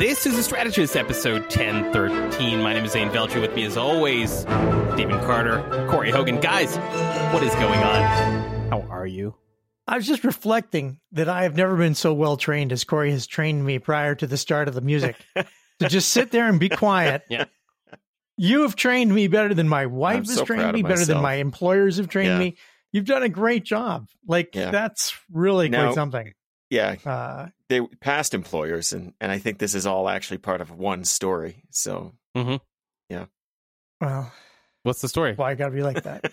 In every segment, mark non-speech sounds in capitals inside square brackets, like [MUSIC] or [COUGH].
This is a Strategist episode 1013. My name is Zain Velji. With me, as always, Stephen Carter, Corey Hogan. Guys, what is going on? How are you? I was just reflecting that I have never been so well trained as Corey has trained me prior to the start of the music. to just sit there and be [LAUGHS] quiet. Yeah. You have trained me better than my wife I'm has so trained me, better than my employers have trained Yeah. me. You've done a great job. Like Yeah. that's really Now- quite something. Yeah, Uh, they past employers, and and I think this is all actually part of one story. So yeah. well, What's the story? why you gotta be like that?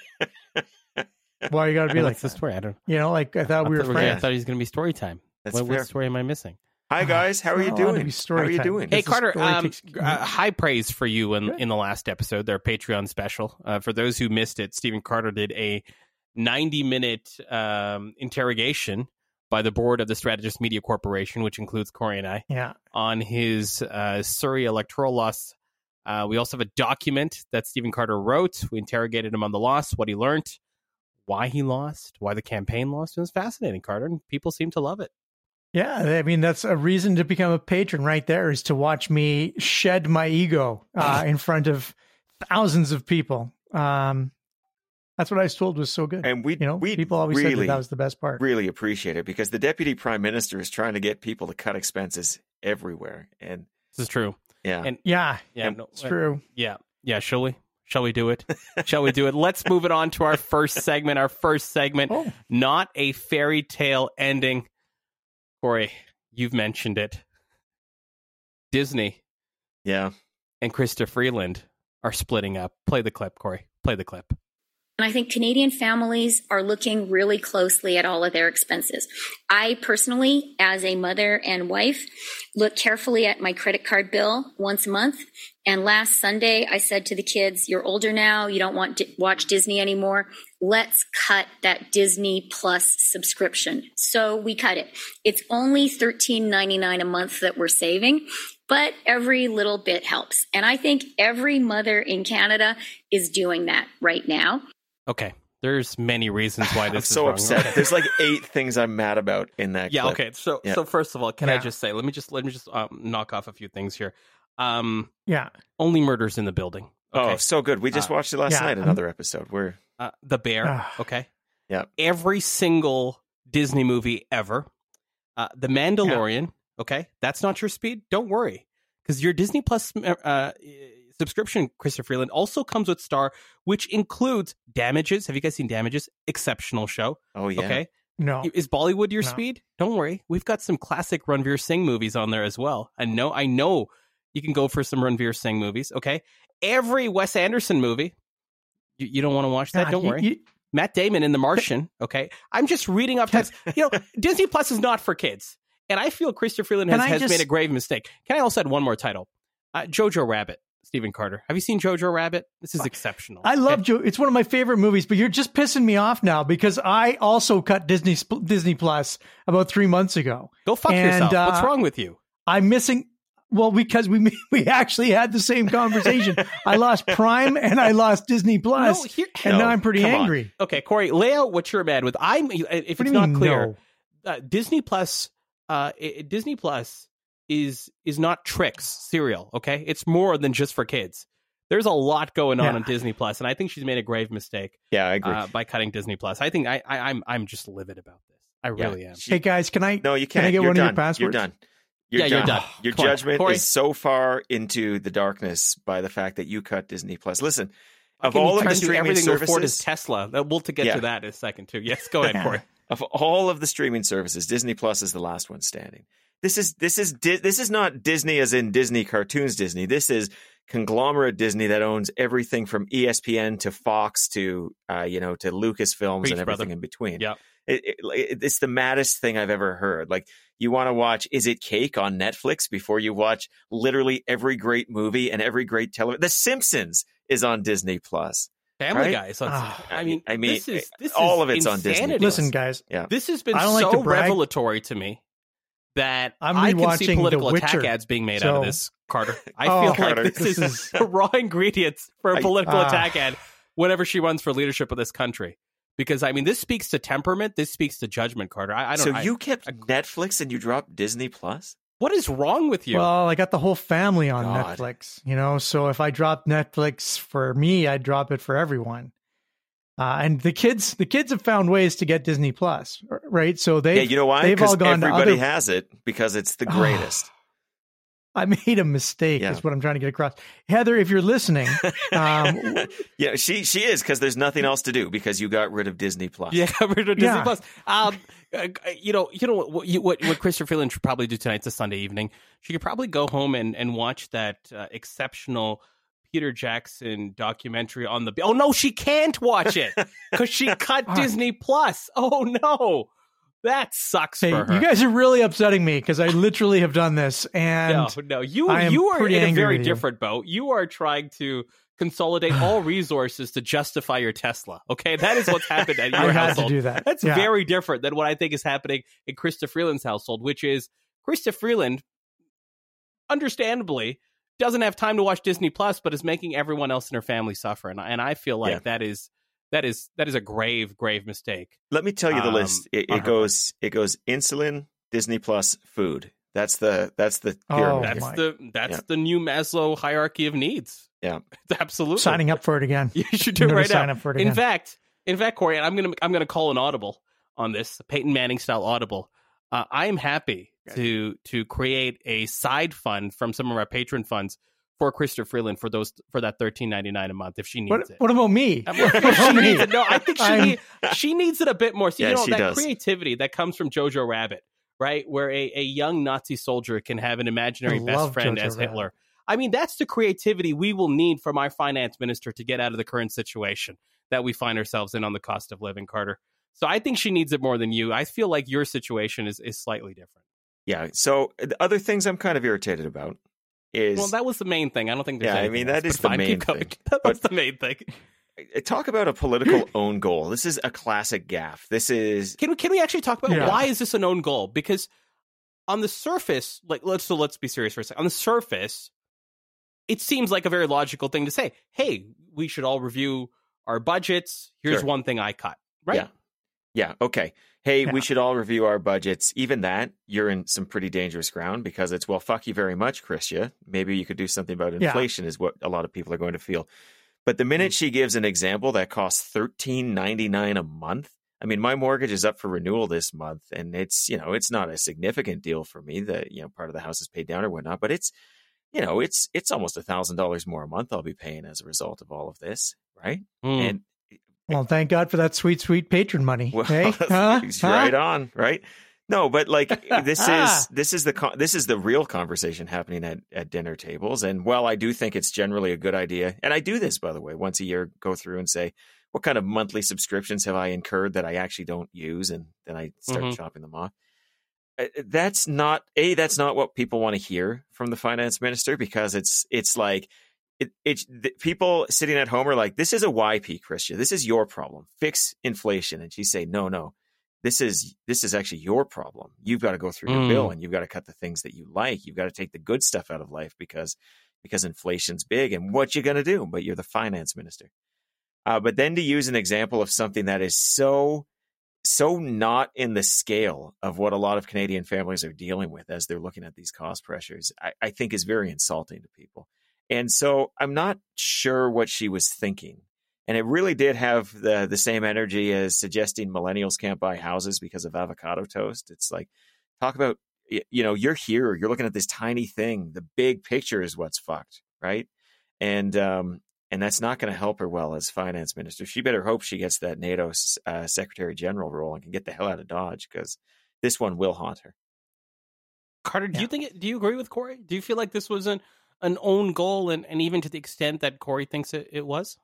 [LAUGHS] Why you gotta be like What's the story? I don't. You know, like I thought I we were thought, gonna- I thought he was going to be story time. that's What, fair. what story am I missing? Hi guys, how are you It's not allowed to doing? be How story are you time. doing? Hey It's Carter, um, takes- uh, high praise for you in, Good. in the last episode, their Patreon special. Uh, for those who missed it, Stephen Carter did a 90 minute um, interrogation by the board of the Strategist Media Corporation, which includes Corey and I, yeah. on his uh, Surrey electoral loss. Uh, we also have a document that Stephen Carter wrote. We interrogated him on the loss, what he learned, why he lost, why the campaign lost. It was fascinating, Carter, and people seem to love it. Yeah, I mean that's a reason to become a patron right there is to watch me shed my ego uh, [LAUGHS] in front of thousands of people. Um, that's what I was told was so good. And we you know, we people always said really that, that was the best part. really appreciate it because the deputy prime minister is trying to get people to cut expenses everywhere, and This is true. yeah, And yeah, Yeah, And no, it's true. Yeah. Yeah. Shall we? Shall we do it? [LAUGHS] Shall we do it? Let's move it on to our first segment. Our first segment, Oh, not a fairy tale ending. Corey, you've mentioned it. Disney yeah. and Chrystia Freeland are splitting up. Play the clip, Corey. Play the clip. And I think Canadian families are looking really closely at all of their expenses. I personally, as a mother and wife, look carefully at my credit card bill once a month. And last Sunday, I said to the kids, You're older now. You don't want to watch Disney anymore. Let's cut that Disney Plus subscription. So we cut it. It's only $13.99 a month that we're saving, but every little bit helps. And I think every mother in Canada is doing that right now. Okay. There's many reasons why [LAUGHS] I'm this is so wrong. upset. Okay. There's like eight things I'm mad about in that. Yeah. clip. Okay. So, Yeah. so first of all, can I just say, let me just, let me just um, knock off a few things here. Um, yeah. only murders in the building. Okay. Oh, so good. We just Uh, watched it last yeah, night. I'm- Another episode. We're uh, the bear. Okay. Yeah. Every single Disney movie ever. Uh, the Mandalorian. Okay. That's not your speed. Don't worry, because your Disney Plus uh, subscription, Christopher Freeland, also comes with Star, which includes Damages. Have you guys seen Damages? Exceptional show. oh yeah. Okay. No. Is Bollywood your No. speed? Don't worry. We've got some classic Ranveer Singh movies on there as well. I know I know you can go for some Ranveer Singh movies, okay? Every Wes Anderson movie. You, you don't want to watch that? God, don't you- worry. you- Matt Damon in The Martian, okay? I'm just reading off text. You know, [LAUGHS] Disney Plus is not for kids. And I feel Christopher Freeland has, has just- made a grave mistake. Can I also add one more title? Uh, Jojo Rabbit, Stephen Carter. Have you seen Jojo Rabbit? This is exceptional. I love? Joe. It's one of my favorite movies, but you're just pissing me off now because I also cut Disney Disney Plus about three months ago. Go fuck and, yourself. uh, What's wrong with you? I'm missing. Well, because we [LAUGHS] we actually had the same conversation. I lost [LAUGHS] Prime and I lost Disney Plus, No, here- and No, now I'm pretty come on. angry. Okay, Corey, lay out what you're mad with. I'm if What it's not mean, clear, no? uh, Disney Plus, uh, i- Disney Plus is is not tricks serial. Okay, it's more than just for kids. There's a lot going on Yeah. on Disney Plus, and I think she's made a grave mistake Yeah, I agree. uh, by cutting Disney Plus. I think I, I I'm I'm just livid about this. I Yeah. really am. Hey guys, can I? No, you Can can't. I get you're one of your done. You're done. You're Yeah, done. you're done. [LAUGHS] Your Come judgment Corey. is so far into the darkness by the fact that you cut Disney Plus. Listen, I of can all of the to streaming everything to afford his services, Tesla. Uh, We'll to get Yeah. to that in a second too. Yes, go ahead, [LAUGHS] Corey. of all of the streaming services, Disney Plus is the last one standing. This is this is this is not Disney as in Disney cartoons Disney. This is conglomerate Disney that owns everything from ESPN to Fox to uh, you know to Lucasfilms Preach, and everything brother. in between. Yeah. It, it, it- it's the maddest thing I've ever heard. Like you want to watch Is It Cake on Netflix before you watch literally every great movie and every great television. The Simpsons is on Disney Plus. Family Right? Guy. So Ah. I mean, I mean, this is this all is of it's on Disney insanity. Plus. Listen, guys, This has been I don't like so to brag. revelatory to me that I'm I can see political attack ads being made out of this, Carter. [LAUGHS] I Oh, feel Carter, like this, this is, is- the [LAUGHS] raw ingredients for a political Ah. attack ad whenever she runs for leadership of this country. Because I mean, this speaks to temperament. This speaks to judgment, Carter. I, I don't. So I- you kept I- Netflix and you dropped Disney Plus? What is wrong with you? Well, I got the whole family on God. Netflix, you know. So if I drop Netflix for me, I'd drop it for everyone. Uh, and the kids, the kids have found ways to get Disney Plus, right? So they, yeah, you know why? they've Because all gone everybody other- has it because it's the [SIGHS] greatest. I made a mistake. Yeah. Is what I'm trying to get across. Heather, if you're listening, um, [LAUGHS] yeah, she she is because there's nothing else to do because you got rid of Disney Plus. Yeah, [LAUGHS] rid of Disney Yeah. Plus. Um, uh, you know, you know what, what, you, what what Christopher Freeland should probably do tonight. It's a Sunday evening. She could probably go home and, and watch that uh, exceptional Peter Jackson documentary on the. Oh no, she can't watch it [LAUGHS] because she cut. Disney Plus. Oh no, that sucks hey, for her. you guys are really upsetting me because I literally have done this, and no, no, you you are in a very different boat. You are trying to consolidate [SIGHS] all resources to justify your Tesla. Okay, that is what's happened at [LAUGHS] your I household. to do that. That's Yeah. very different than what I think is happening in Chrystia Freeland's household, which is Chrystia Freeland, understandably, doesn't have time to watch Disney Plus, but is making everyone else in her family suffer. And, and I feel like Yeah. that is that is that is a grave, grave mistake. Let me tell you the Um, list. It, it her goes it goes insulin, Disney Plus, food. That's the that's the Oh. That's my- the that's Yeah. the new Maslow hierarchy of needs. Yeah. [LAUGHS] It's absolutely signing up for it again. [LAUGHS] You should do I'm it right sign now. up for it In fact, in fact, Corey, I'm gonna I'm gonna call an audible on this Peyton Manning style audible. Uh, I am happy to to create a side fund from some of our patron funds for Chrystia Freeland for those for that thirteen ninety nine a month if she needs What, it. what about me? [LAUGHS] I'm- What about she me? needs it. No, I think she need, she needs it a bit more. See, Yeah, you know she that does. creativity that comes from Jojo Rabbit, right? Where a, a young Nazi soldier can have an imaginary I best friend Jojo as Rabbit. Hitler. I mean, that's the creativity we will need from our finance minister to get out of the current situation that we find ourselves in on the cost of living, Carter. So I think she needs it more than you. I feel like your situation is, is slightly different. Yeah. So the other things I'm kind of irritated about is Well, that was the main thing. I don't think there's Yeah, I anything mean, else, that is the fine, main thing. [LAUGHS] That was But- the main thing. talk about a political [LAUGHS] own goal. This is a classic gaff. This is Can we can we actually talk about Yeah. why is this an own goal? Because on the surface, like let's so let's be serious for a second. On the surface, it seems like a very logical thing to say. Hey, we should all review our budgets. Here's Sure. one thing I cut. Right? Yeah. Yeah, okay. Hey, Yeah. we should all review our budgets. Even that, you're in some pretty dangerous ground because it's well, fuck you very much, Chrystia. Maybe you could do something about Yeah. inflation, is what a lot of people are going to feel. But the minute she gives an example that costs thirteen ninety nine a month, I mean, my mortgage is up for renewal this month, and it's you know it's not a significant deal for me that you know part of the house is paid down or whatnot, but it's you know it's it's almost a thousand dollars more a month I'll be paying as a result of all of this, right? Mm. And Well, thank God for that sweet, sweet patron money. well, hey, [LAUGHS] huh? he's Huh? right on, right? No, but like [LAUGHS] this is this is the con- this is the real conversation happening at at dinner tables. And while I do think it's generally a good idea, and I do this by the way once a year, go through and say what kind of monthly subscriptions have I incurred that I actually don't use, and then I start Mhm. chopping them off. Uh, That's not a. That's not what people want to hear from the finance minister because it's it's like it, it the people sitting at home are like, this is a YP, Chrystia. This is your problem. Fix inflation. And she say, no, no, this is this is actually your problem. You've got to go through your Mm. bill and you've got to cut the things that you like. You've got to take the good stuff out of life because because inflation's big. And what you're gonna do? But you're the finance minister. Uh, but then to use an example of something that is so so not in the scale of what a lot of Canadian families are dealing with as they're looking at these cost pressures, I, I think is very insulting to people. And so I'm not sure what she was thinking. And it really did have the the same energy as suggesting millennials can't buy houses because of avocado toast. It's like talk about you know you're here, you're looking at this tiny thing. The big picture is what's fucked, right? And um and that's not going to help her well as finance minister. She better hope she gets that NATO uh, secretary general role and can get the hell out of Dodge because this one will haunt her. Carter, do Yeah. you think it, do you agree with Corey? Do you feel like this was an an own goal and, and even to the extent that Corey thinks it, it was?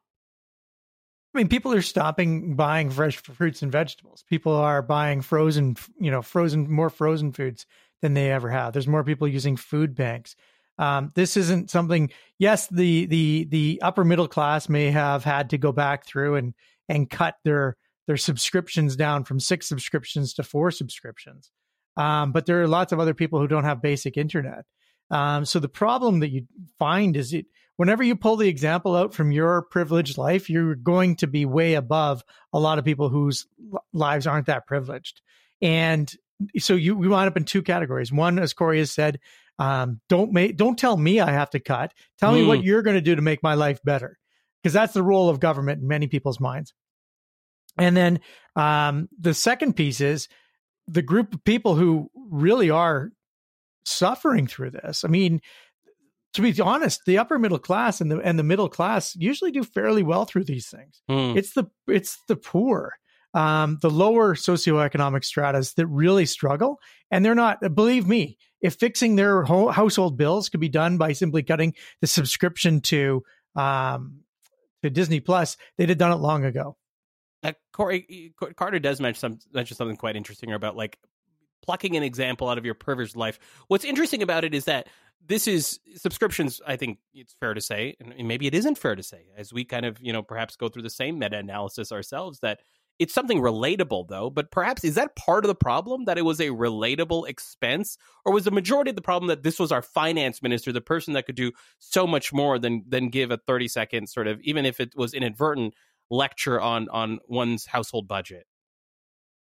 I mean, people are stopping buying fresh fruits and vegetables. People are buying frozen, you know, frozen more frozen foods than they ever have. There's more people using food banks. Um, this isn't something. Yes, the the the upper middle class may have had to go back through and and cut their their subscriptions down from six subscriptions to four subscriptions. Um, but there are lots of other people who don't have basic internet. Um, so the problem that you find is it whenever you pull the example out from your privileged life, you're going to be way above a lot of people whose lives aren't that privileged. And so you we wind up in two categories. One, as Corey has said, um, don't make don't tell me I have to cut. Tell mm. me what hmm. you're going to do to make my life better, because that's the role of government in many people's minds. And then um, the second piece is the group of people who really are suffering through this. I mean, to be honest, the upper middle class and the and the middle class usually do fairly well through these things. Mm. It's the it's the poor, um, the lower socioeconomic stratas that really struggle, and they're not. Believe me, if fixing their ho- household bills could be done by simply cutting the subscription to um, to Disney Plus, they'd have done it long ago. Uh, Corey Carter does mention, some, mention something quite interesting about like plucking an example out of your privileged life. What's interesting about it is that this is subscriptions. I think it's fair to say, and maybe it isn't fair to say, as we kind of you know perhaps go through the same meta analysis ourselves that it's something relatable though. But perhaps is that part of the problem that it was a relatable expense, or was the majority of the problem that this was our finance minister, the person that could do so much more than than give a thirty second sort of even if it was inadvertent lecture on on one's household budget.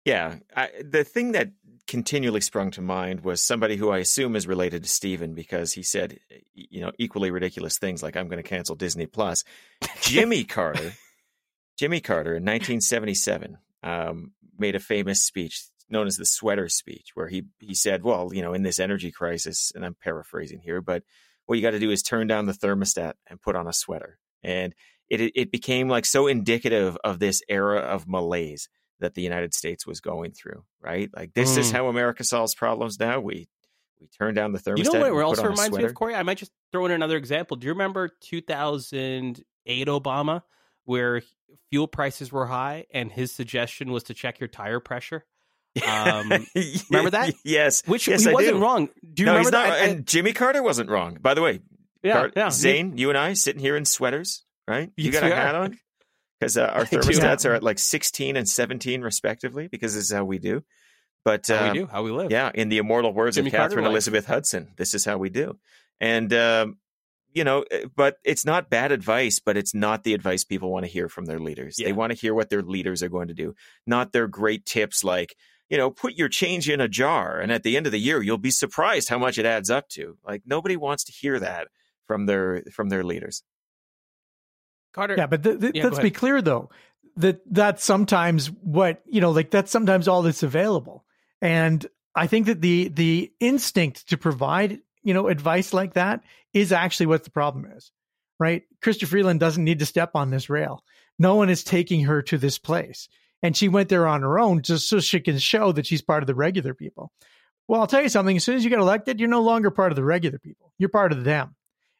Yeah, I, the thing that continually sprung to mind was somebody who I assume is related to Stephen because he said, you know, equally ridiculous things like "I'm going to cancel Disney Plus." Jimmy [LAUGHS] Carter, Jimmy Carter in 1977 um, made a famous speech known as the sweater speech, where he he said, "Well, you know, in this energy crisis, and I'm paraphrasing here, but what you got to do is turn down the thermostat and put on a sweater." And it it became like so indicative of this era of malaise that the United States was going through, right? Like this mm. is how America solves problems now. We we turn down the thermostat. You know what? It also reminds me of Corey. I might just throw in another example. Do you remember 2008 Obama, where fuel prices were high, and his suggestion was to check your tire pressure? Um, [LAUGHS] remember that? yes. Which yes, he I wasn't do. wrong. Do you no, remember not, that? And Jimmy Carter wasn't wrong. By the way, yeah, Car- yeah. Zain, you and I sitting here in sweaters, right? You, You got a hat on because uh, our [LAUGHS] thermostats are at like 16 and 17 respectively because this is how we do. But How um, we do, how we live. yeah, in the immortal words Jimmy of Carter Katheryn life. Elizabeth Hudson, this is how we do. And um, you know, eh, but it's not bad advice, but it's not the advice people want to hear from their leaders. Yeah. They want to hear what their leaders are going to do, not their great tips like, you know, put your change in a jar and at the end of the year you'll be surprised how much it adds up to. Like nobody wants to hear that from their from their leaders. Carter. Yeah, but th- th- Yeah, let's be clear though that that's sometimes what you know, like that's sometimes all that's available. And I think that the the instinct to provide you know advice like that is actually what the problem is, right? Chrystia Freeland doesn't need to step on this rail. No one is taking her to this place, and she went there on her own just so she can show that she's part of the regular people. Well, I'll tell you something. As soon as you get elected, you're no longer part of the regular people. You're part of them,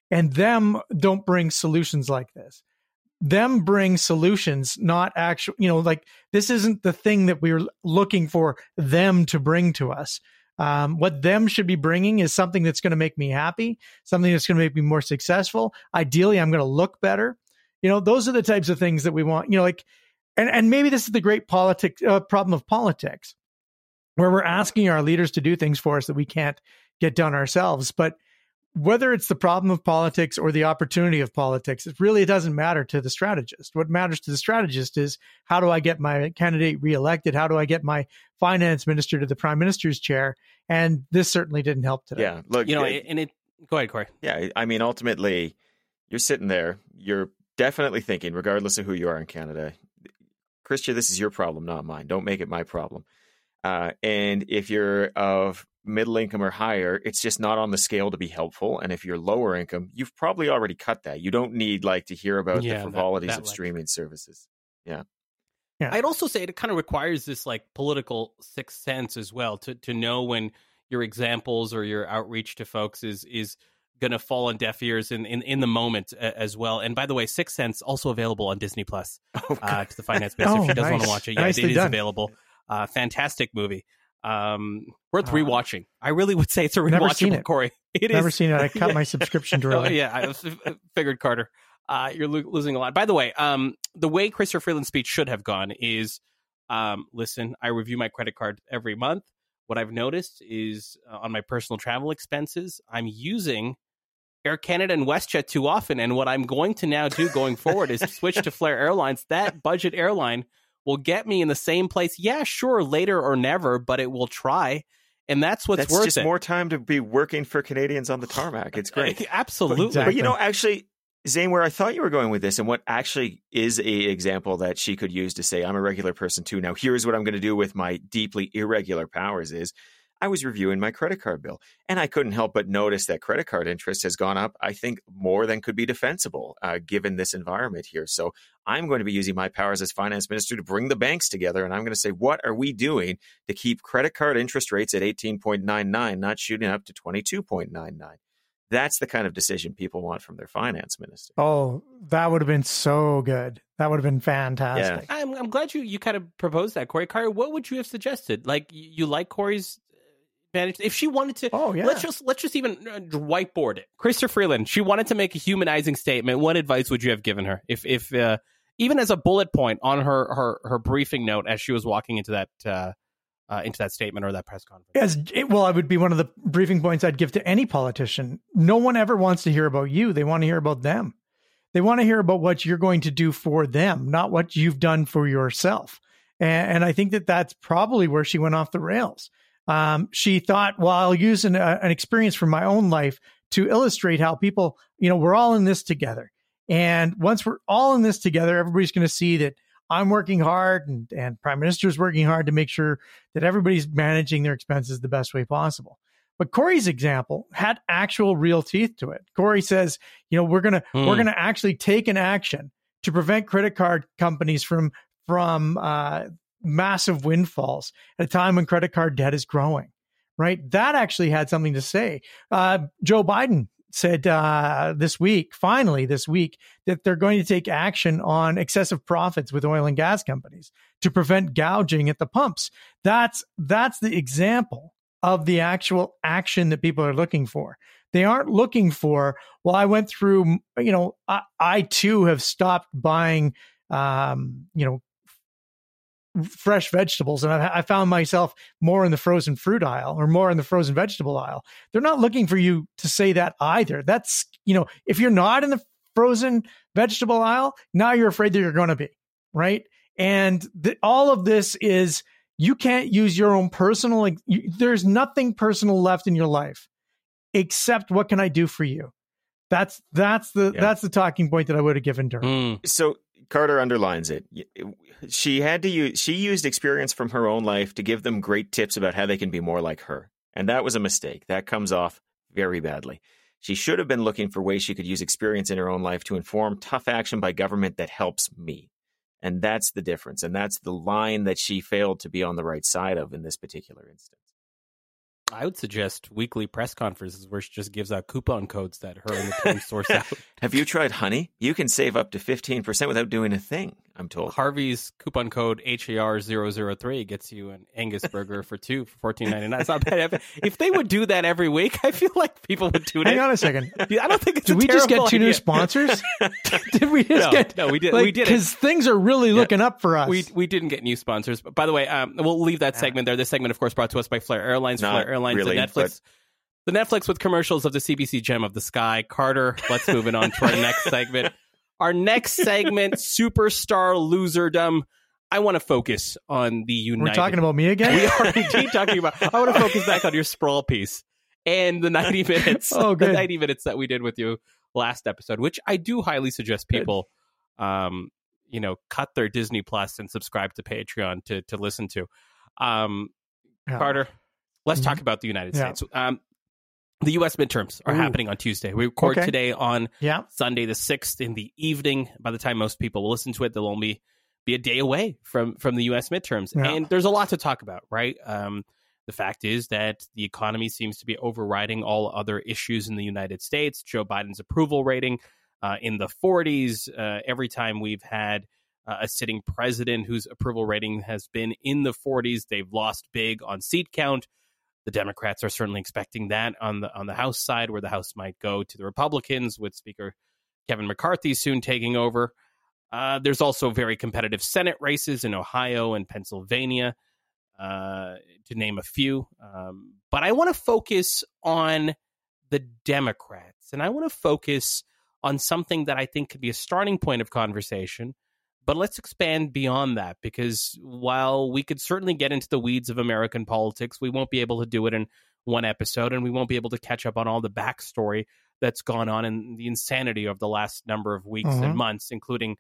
and them don't bring solutions like this them bring solutions, not actual, you know, like this isn't the thing that we're looking for them to bring to us. Um, what them should be bringing is something that's going to make me happy, something that's going to make me more successful. Ideally, I'm going to look better. You know, those are the types of things that we want, you know, like, and, and maybe this is the great politic uh, problem of politics where we're asking our leaders to do things for us that we can't get done ourselves. But whether it's the problem of politics or the opportunity of politics, it really doesn't matter to the strategist. What matters to the strategist is how do I get my candidate reelected? How do I get my finance minister to the prime minister's chair? And this certainly didn't help today. Yeah, look, You know, uh, and it. Go ahead, Corey. yeah, I mean, ultimately, you're sitting there. You're definitely thinking, regardless of who you are in Canada, Chrystia, this is your problem, not mine. Don't make it my problem. Uh, and if you're of middle income or higher, it's just not on the scale to be helpful. And if you're lower income, you've probably already cut that. You don't need like to hear about Yeah, the frivolities that of lecture. streaming services. Yeah. Yeah. I'd also say it kind of requires this like political sixth sense as well to to know when your examples or your outreach to folks is is going to fall on deaf ears in, in, in the moment a- as well. And by the way, Sixth Sense also available on Disney Plus [LAUGHS] Oh, uh, to the finance [LAUGHS] minister if Oh, she does want to watch it. Yeah, Nicely it is done. available. Uh, fantastic movie. Um, worth Uh, rewatching. I really would say it's a rewatchable, it. Corey. [LAUGHS] It Never is- seen it. I cut [LAUGHS] Yeah. my subscription too Oh, early. yeah, I figured Carter. Uh, you're lo- losing a lot. By the way, um, the way Christopher Freeland's speech should have gone is, um, listen, I review my credit card every month. What I've noticed is uh, on my personal travel expenses, I'm using Air Canada and WestJet too often. And what I'm going to now do going forward is switch to Flair Airlines, that budget airline will get me in the same place. Yeah, sure, later or never, but it will try. And that's what's That's worth just it. more time to be working for Canadians on the tarmac. It's [SIGHS] great. Absolutely. Exactly. But you know, actually, Zain, where I thought you were going with this, and what actually is a example that she could use to say, "I'm a regular person too." Now, here's what I'm going to do with my deeply irregular powers: is I was reviewing my credit card bill, and I couldn't help but notice that credit card interest has gone up. I think more than could be defensible uh, given this environment here. So, I'm going to be using my powers as finance minister to bring the banks together, and I'm going to say, what are we doing to keep credit card interest rates at 18.99, not shooting up to 22.99? That's the kind of decision people want from their finance minister. Oh, that would have been so good. That would have been fantastic. I'm, I'm glad you, you kind of proposed that, Corey. Corey, what would you have suggested? Like, you, you like Corey's manage if she wanted to Oh, yeah. let's just let's just even uh, whiteboard it christopher freeland she wanted to make a humanizing statement what advice would you have given her if if uh, even as a bullet point on her her her briefing note as she was walking into that uh, uh, into that statement or that press conference As it, well, I would be one of the briefing points I'd give to any politician. No one ever wants to hear about you. They want to hear about them. They want to hear about what you're going to do for them, not what you've done for yourself. And, and I think that that's probably where she went off the rails. Um, she thought, well, I'll use an, uh, an experience from my own life to illustrate how people, you know, we're all in this together. And once we're all in this together, everybody's going to see that I'm working hard and, and prime minister's working hard to make sure that everybody's managing their expenses the best way possible. But Corey's example had actual real teeth to it. Corey says, you know, we're going to, Hmm. we're going to actually take an action to prevent credit card companies from, from, uh, massive windfalls at a time when credit card debt is growing, right? That actually had something to say. Uh, Joe Biden said uh, this week, finally this week, that they're going to take action on excessive profits with oil and gas companies to prevent gouging at the pumps. That's that's the example of the actual action that people are looking for. They aren't looking for, well, I went through, you know, I, I too have stopped buying, um, you know, fresh vegetables and I, I found myself more in the frozen fruit aisle or more in the frozen vegetable aisle. They're not looking for you to say that either. That's, you know, if you're not in the frozen vegetable aisle, now you're afraid that you're going to be, right? And the, all of this is you can't use your own personal, like, you, there's nothing personal left in your life except what can I do for you? That's that's the Yeah. that's the talking point that I would have given to her. Mm. So Carter underlines it. She had to use she used experience from her own life to give them great tips about how they can be more like her. And that was a mistake. That comes off very badly. She should have been looking for ways she could use experience in her own life to inform tough action by government that helps me. And that's the difference. And that's the line that she failed to be on the right side of in this particular instance. I would suggest weekly press conferences where she just gives out coupon codes that her and the team source out Have you tried honey? You can save up to 15% without doing a thing, I'm told. Harvey's coupon code HAR003 gets you an Angus burger for two for fourteen ninety nine. It's not bad. If, if they would do that every week, I feel like people would tune Hang in. Hang on a second. I don't think it's Did a we just get terrible two new sponsors? [LAUGHS] did we just No, get no, we did- like, we did because things are really looking up for us. We we didn't get new sponsors. But by the way, um, we'll leave that segment there. This segment, of course, brought to us by Flair Airlines. Not Flair Airlines, really, the Netflix, the Netflix with commercials of the CBC gem of the sky. Carter, let's move it on to our next segment. Our next [LAUGHS] segment, superstar loserdom. I want to focus on the United. We're talking about me again. we are indeed talking about. I want to focus back on your sprawl piece and the ninety [LAUGHS] minutes. Oh, good. the good. ninety minutes that we did with you last episode, which I do highly suggest people, um, you know, cut their Disney Plus and subscribe to Patreon to to listen to. Um, Yeah. Carter, let's Mhm. talk about the United Yeah. States. Um, the U.S. midterms are Ooh. happening on Tuesday. We record Okay. today on Yeah. Sunday the sixth in the evening. By the time most people will listen to it, they'll only be a day away from from the U.S. midterms, Yeah. and there's a lot to talk about, right? Um, the fact is that the economy seems to be overriding all other issues in the United States. Joe Biden's approval rating uh, in the 40s. Uh, every time we've had uh, a sitting president whose approval rating has been in the 40s, they've lost big on seat count. The Democrats are certainly expecting that on the on the House side, where the House might go to the Republicans with Speaker Kevin McCarthy soon taking over. Uh, there's also very competitive Senate races in Ohio and Pennsylvania, uh, to name a few. Um, but I want to focus on the Democrats, and I want to focus on something that I think could be a starting point of conversation But let's expand beyond that because while we could certainly get into the weeds of American politics, we won't be able to do it in one episode and we won't be able to catch up on all the backstory that's gone on and the insanity of the last number of weeks Mhm. and months, including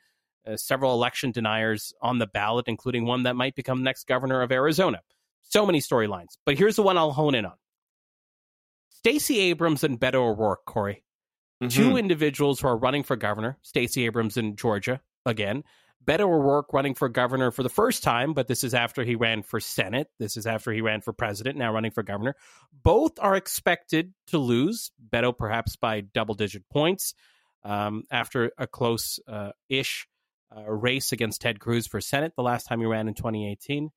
uh, several election deniers on the ballot, including one that might become next governor of Arizona. So many storylines. But here's the one I'll hone in on Stacey Abrams and Beto O'Rourke, Corey two Mhm. individuals who are running for governor Stacey Abrams in Georgia again. Beto O'Rourke running for governor for the first time, but this is after he ran for Senate. This is after he ran for president, now running for governor. Both are expected to lose, Beto perhaps by double digit points um, after a close uh, ish uh, race against Ted Cruz for Senate the last time he ran in 2018.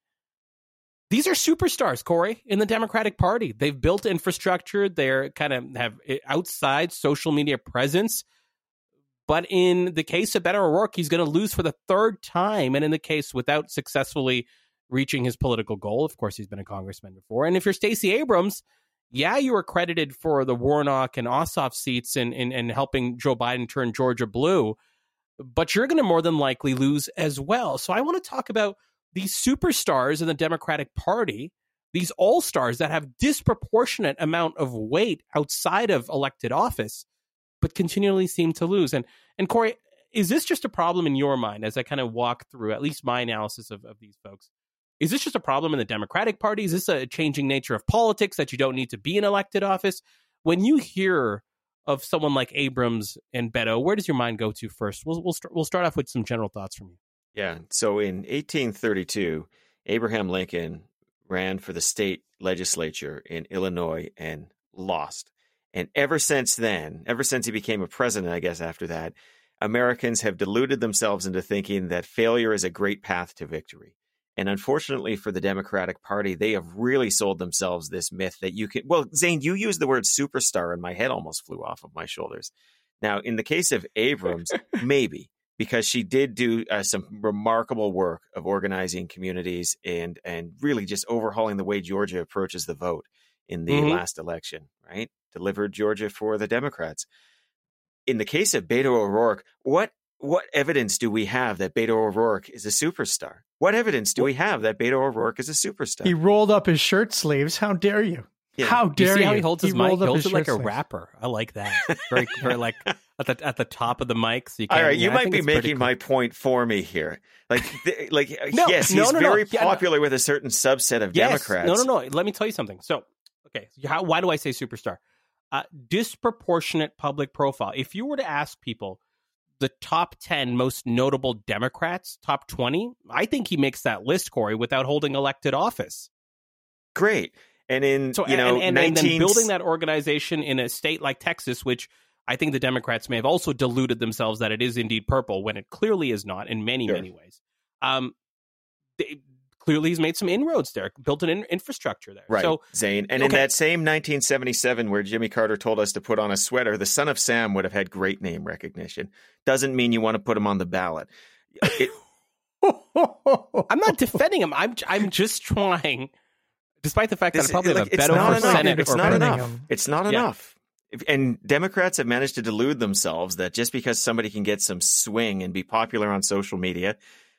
These are superstars, Corey, in the Democratic Party. They've built infrastructure. They're kind of have eh, outside social media presence. But in the case of Beto O'Rourke, he's going to lose for the third time. And in the case without successfully reaching his political goal, of course, he's been a congressman before. And if you're Stacey Abrams, yeah, you were credited for the Warnock and Ossoff seats and, and, and helping Joe Biden turn Georgia blue, but you're going to more than likely lose as well. So I want to talk about these superstars in the Democratic Party, these all stars that have disproportionate amount of weight outside of elected office, but continually seem to lose. And and Corey, is this just a problem in your mind as I kind of walk through at least my analysis of, of these folks? Is this just a problem in the Democratic Party? Is this a changing nature of politics that you don't need to be in elected office? When you hear of someone like Abrams and Beto, where does your mind go to first? We'll we'll, start, we'll start off with some general thoughts from you. Yeah. So in 1832, Abraham Lincoln ran for the state legislature in Illinois and lost. And ever since then, ever since he became a president, I guess after that, Americans have deluded themselves into thinking that failure is a great path to victory. And unfortunately for the Democratic Party, they have really sold themselves this myth that you can. Well, Zain, you used the word superstar, and my head almost flew off of my shoulders. Now, in the case of Abrams, [LAUGHS] maybe because she did do uh, some remarkable work of organizing communities and and really just overhauling the way Georgia approaches the vote in the Mhm. last election. Right, delivered Georgia for the Democrats. In the case of Beto O'Rourke, what what evidence do we have that Beto O'Rourke is a superstar? What evidence do we have that Beto O'Rourke is a superstar? He rolled up his shirt sleeves. How dare you? Yeah. How You dare see you? how he holds his mic? He holds it like shirt a sleeves. rapper. I like that. [LAUGHS] Very, very like at the at the top of the mic. So you All can't, right, you yeah, I might be making cool. my point for me here. Like, th- like [LAUGHS] No, yes, no, he's no, no. very Yeah, no. popular with a certain subset of Yes. Democrats. No, no, no. Let me tell you something. So, okay, how, why do I say superstar? Uh, disproportionate public profile. If you were to ask people the top 10 most notable Democrats, top 20, I think he makes that list, Corey, without holding elected office. Great. And in So, you know, and, and, and then building that organization in a state like Texas, which I think the Democrats may have also deluded themselves that it is indeed purple when it clearly is not in many, Sure. many ways. Um, they, clearly, he's made some inroads there, built an in, infrastructure there. right, So, Zain. And in that same 1977, where Jimmy Carter told us to put on a sweater, the son of Sam would have had great name recognition. Doesn't mean you want to put him on the ballot. It, [LAUGHS] I'm not defending him. I'm I'm just trying, despite the fact This- that I probably like, have a better not for. Senate It's or not defending enough. him. It's not Yeah. enough. And Democrats have managed to delude themselves that just because somebody can get some swing and be popular on social media,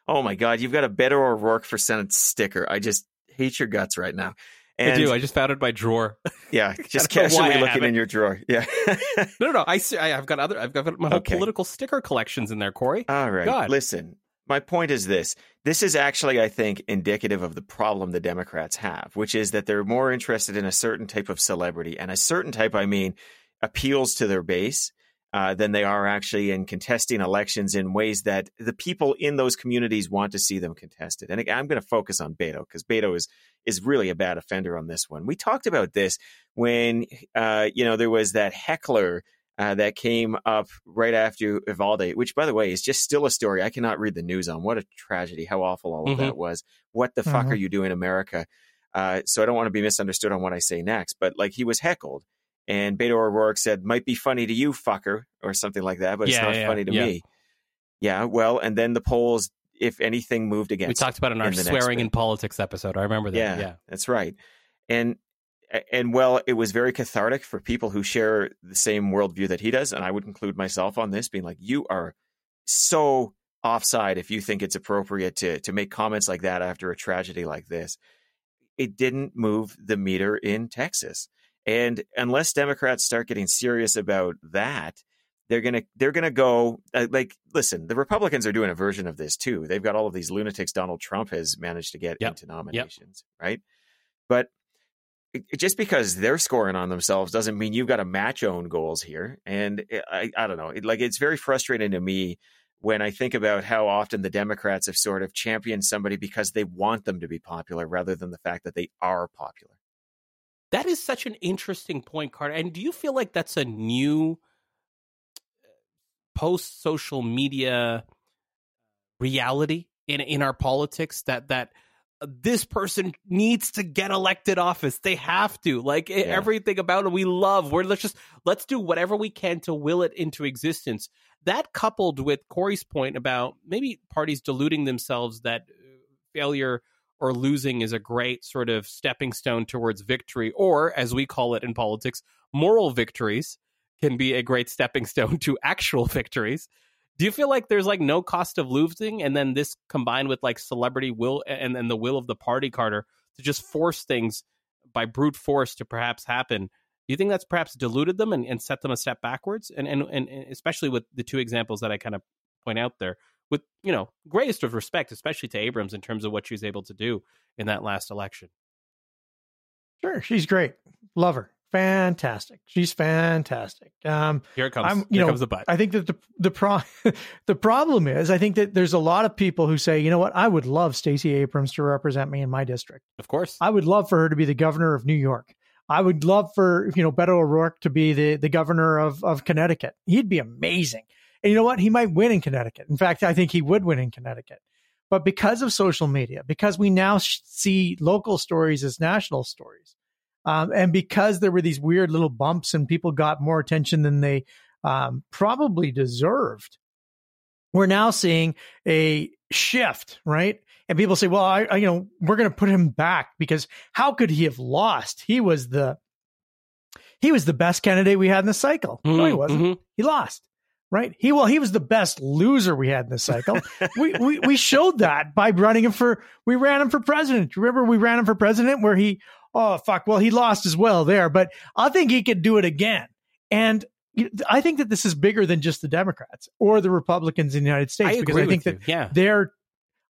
oh my God, you've got a Beto O'Rourke for Senate sticker. I just hate your guts right now. And I do. I just found it in my drawer. [LAUGHS] yeah, [LAUGHS] just casually looking in your drawer. Yeah. [LAUGHS] no, no, no. I see. I, I've got other. I've got my whole Okay. political sticker collections in there, Corey. All right. God. Listen, my point is this. This is actually, I think, indicative of the problem the Democrats have, which is that they're more interested in a certain type of celebrity. And a certain type, I mean, appeals to their base uh, than they are actually in contesting elections in ways that the people in those communities want to see them contested. And again, I'm going to focus on Beto because Beto is is really a bad offender on this one. We talked about this when uh, you know there was that heckler uh, that came up right after Uvalde, which, by the way, is just still a story I cannot read the news on. What a tragedy! How awful all of Mhm. that was. What the fuck Mhm. are you doing, America? Uh, so I don't want to be misunderstood on what I say next, but like he was heckled, and Beto O'Rourke said, "Might be funny to you, fucker," or something like that, but it's Yeah, not yeah, funny to yeah. me. Yeah, well, and then the polls, if anything, moved against. We talked about it in our in swearing in politics episode. I remember that. Yeah, Yeah. that's right. And and well, it was very cathartic for people who share the same worldview that he does, and I would include myself on this, being like, "You are so offside if you think it's appropriate to to make comments like that after a tragedy like this. It didn't move the meter in Texas. And unless Democrats start getting serious about that, they're gonna they're gonna go uh, like listen. The Republicans are doing a version of this too. They've got all of these lunatics Donald Trump has managed to get Yep. into nominations, right? But just because they're scoring on themselves doesn't mean you've got to match own goals here. And I, I don't know. It, like it's very frustrating to me when I think about how often the Democrats have sort of championed somebody because they want them to be popular rather than the fact that they are popular. That is such an interesting point, Carter. And do you feel like that's a new post social media reality in in our politics that that uh, this person needs to get elected office. They have to. Like Yeah. everything about it we love. We're let's just let's do whatever we can to will it into existence. That coupled with Corey's point about maybe parties deluding themselves that uh, failure or losing is a great sort of stepping stone towards victory, or as we call it in politics, moral victories can be a great stepping [LAUGHS] stone to actual victories. Do you feel like there's like no cost of losing, and then this combined with like celebrity will and then the will of the party, Carter, to just force things by brute force to perhaps happen? Do you think that's perhaps diluted them and, and set them a step backwards? And, and and and especially with the two examples that I kind of point out there, with you know greatest of respect, especially to Abrams in terms of what she was able to do in that last election. Sure, she's great. Love her. Fantastic. She's fantastic. Um, Here it comes. I'm- you Here know, comes the butt. I think that the the pro [LAUGHS] the problem is I think that there's a lot of people who say, you know what, I would love Stacey Abrams to represent me in my district. of course. I would love for her to be the governor of New York. I would love for you know Beto O'Rourke to be the the governor of of Connecticut. He'd be amazing. And you know what? He might win in Connecticut. In fact, I think he would win in Connecticut. But because of social media, because we now sh- see local stories as national stories, um, and because there were these weird little bumps and people got more attention than they um, probably deserved, we're now seeing a shift, right? And people say, "Well, I, I you know, we're going to put him back because how could he have lost? He was the he was the best candidate we had in the cycle. No, he Mhm, wasn't. mhm. He lost." Right? He well, he was the best loser we had in the cycle. [LAUGHS] we, we we showed that by running him for we ran him for president. Remember we ran him for president where he oh fuck well he lost as well there, but I think he could do it again. And I think that this is bigger than just the Democrats or the Republicans in the United States I because I think that you. yeah. they're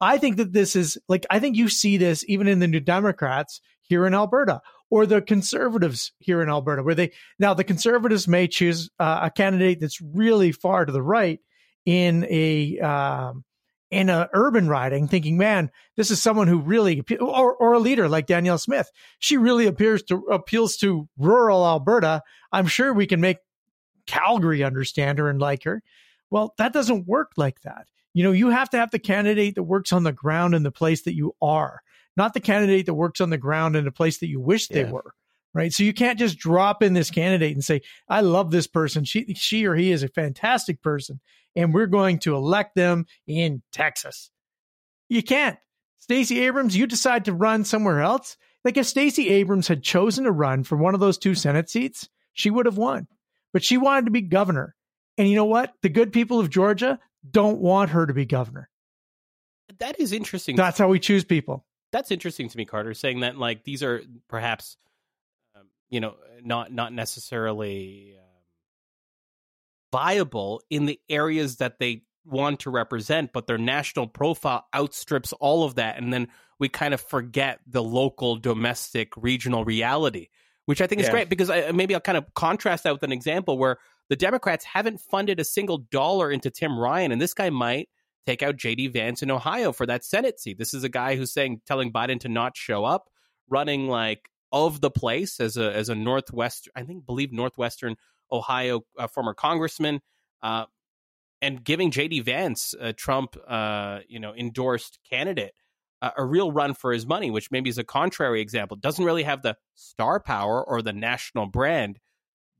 I think that this is like I think you see this even in the New Democrats here in Alberta or the conservatives here in Alberta where they now the conservatives may choose uh, a candidate that's really far to the right in a um, in a urban riding thinking man this is someone who really or or a leader like Danielle Smith. She really appears to appeals to rural Alberta. I'm sure we can make Calgary understand her and like her. Well that doesn't work like that. You know, you have to have the candidate that works on the ground in the place that you are, not the candidate that works on the ground in the place that you wish they Yeah. were. Right. So you can't just drop in this candidate and say, I love this person. She, she or he is a fantastic person and we're going to elect them in Texas. You can't. Stacey Abrams, you decide to run somewhere else. Like if Stacey Abrams had chosen to run for one of those two Senate seats, she would have won. But she wanted to be governor. And you know what? The good people of Georgia don't want her to be governor. That is interesting. That's how we choose people. That's interesting to me, Carter, saying that like these are perhaps, um, you know, not not necessarily um, viable in the areas that they want to represent, but their national profile outstrips all of that, and then we kind of forget the local, domestic, regional reality, which I think is Yeah. great because I, maybe I'll kind of contrast that with an example where the Democrats haven't funded a single dollar into Tim Ryan, and this guy might take out JD Vance in Ohio for that Senate seat. This is a guy who's saying telling Biden to not show up, running like of the place as a as a northwest I think believe northwestern Ohio uh, former congressman uh, and giving JD Vance a Trump uh, you know endorsed candidate uh, a real run for his money, which maybe is a contrary example. Doesn't really have the star power or the national brand,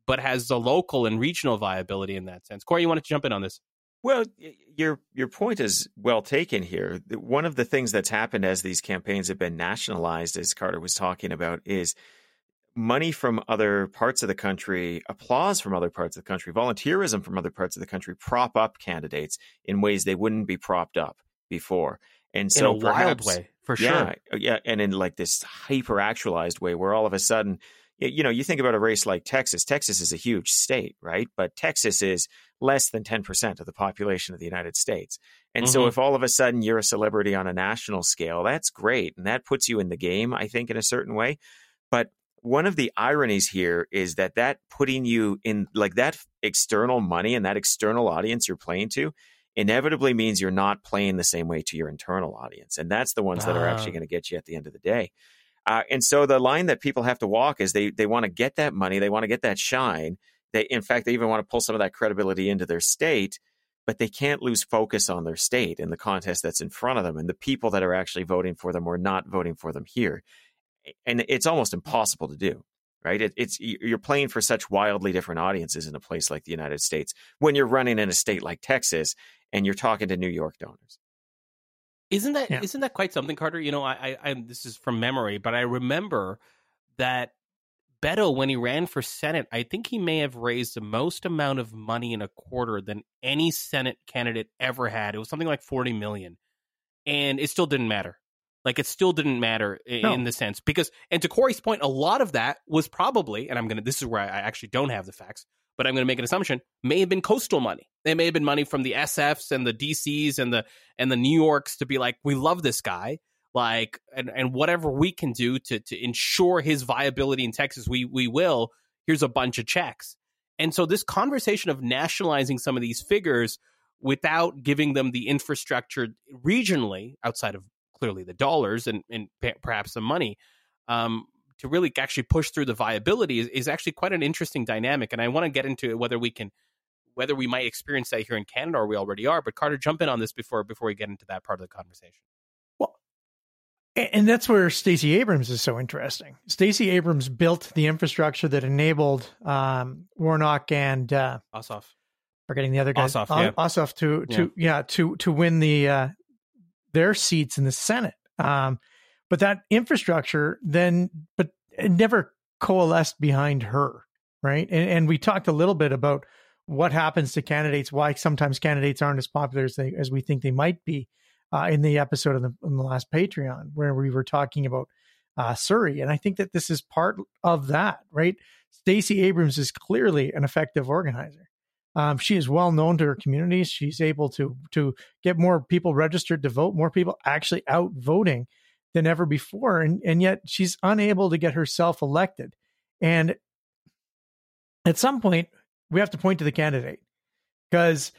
but has the local and regional viability in that sense. Corey, you wanted to jump in on this? Well, your your point is well taken here. One of the things that's happened as these campaigns have been nationalized, as Carter was talking about, is money from other parts of the country, applause from other parts of the country, volunteerism from other parts of the country prop up candidates in ways they wouldn't be propped up before. And so in a perhaps, wild way, for yeah, sure. Oh, yeah, and in like this hyper actualized way where all of a sudden, you know, you think about a race like Texas. Texas is a huge state, right? But Texas is less than 10% of the population of the United States. And so Mhm. if all of a sudden you're a celebrity on a national scale, that's great. And that puts you in the game, I think, in a certain way. But one of the ironies here is that that putting you in like that external money and that external audience you're playing to inevitably means you're not playing the same way to your internal audience. And that's the ones that are actually Ah. going to get you at the end of the day. Uh, and so the line that people have to walk is they they want to get that money, they want to get that shine. They in fact they even want to pull some of that credibility into their state, but they can't lose focus on their state and the contest that's in front of them and the people that are actually voting for them or not voting for them here. And it's almost impossible to do, right? It, it's you're playing for such wildly different audiences in a place like the United States when you're running in a state like Texas and you're talking to New York donors. Isn't that Yeah. not that quite something, Carter? You know, I, I, I this is from memory, but I remember that Beto, when he ran for Senate, I think he may have raised the most amount of money in a quarter than any Senate candidate ever had. It was something like forty million, and it still didn't matter. Like it still didn't matter i- No. in the sense because, and to Corey's point, a lot of that was probably, and I'm gonna. This is where I I actually don't have the facts, but I'm gonna make an assumption. May have been coastal money. They may have been money from the SFs and the DCs and the and the New Yorks to be like, we love this guy, like, and, and whatever we can do to to ensure his viability in Texas, we we will. Here's a bunch of checks, and so this conversation of nationalizing some of these figures without giving them the infrastructure regionally outside of clearly the dollars and and perhaps some money. Um, to really actually push through the viability is, is actually quite an interesting dynamic, and I want to get into whether we can whether we might experience that here in Canada or we already are. But Carter, jump in on this before before we get into that part of the conversation. And that's where Stacey Abrams is so interesting. Stacey Abrams built the infrastructure that enabled um, Warnock and uh, Ossoff. forgetting the other guy, Ossoff, yeah. Ossoff to to yeah. to to win the uh, their seats in the Senate. Um, but that infrastructure then, but it never coalesced behind her, right? And, and we talked a little bit about what happens to candidates, why sometimes candidates aren't as popular as they as we think they might be. Uh, in the episode of the, in the last Patreon, where we were talking about uh, Surrey, and I think that this is part of that, right? Stacey Abrams is clearly an effective organizer. Um, she is well known to her communities. She's able to to get more people registered to vote, more people actually out voting than ever before, and and yet she's unable to get herself elected. And at some point, we have to point to the candidate because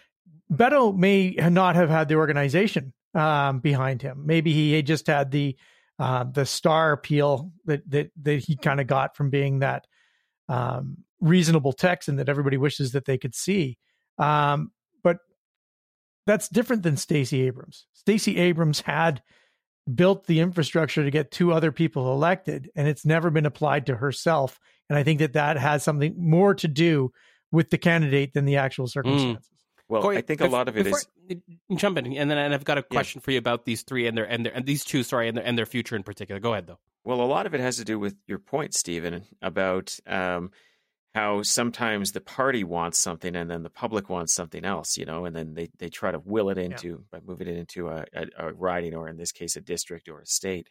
Beto may not have had the organization um, behind him. Maybe he just had the uh, the star appeal that that that he kind of got from being that um, reasonable Texan that everybody wishes that they could see. Um, but that's different than Stacey Abrams. Stacey Abrams had built the infrastructure to get two other people elected, and it's never been applied to herself. And I think that that has something more to do with the candidate than the actual circumstances. Well, Corey, I think a bef- lot of it before- is jump in, and then and I've got a question for you about these three and their and their and these two, sorry, and their and their future in particular. Go ahead, though. Well, a lot of it has to do with your point, Stephen, about um, how sometimes the party wants something and then the public wants something else, you know, and then they, they try to will it into by moving it into a, a, a riding or in this case a district or a state.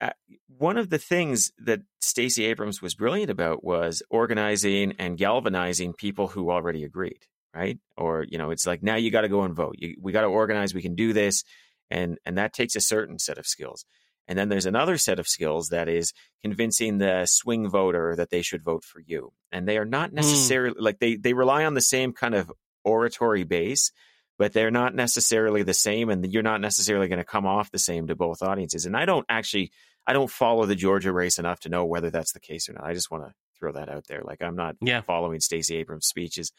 Uh, one of the things that Stacey Abrams was brilliant about was organizing and galvanizing people who already agreed, right? Or you know, it's like now you got to go and vote. You, we got to organize. We can do this, and and that takes a certain set of skills. And then there's another set of skills that is convincing the swing voter that they should vote for you. And they are not mm. necessarily like they they rely on the same kind of oratory base, but they're not necessarily the same and you're not necessarily going to come off the same to both audiences. And I don't actually I don't follow the Georgia race enough to know whether that's the case or not. I just want to throw that out there. Like I'm not Yeah. following Stacey Abrams' speeches.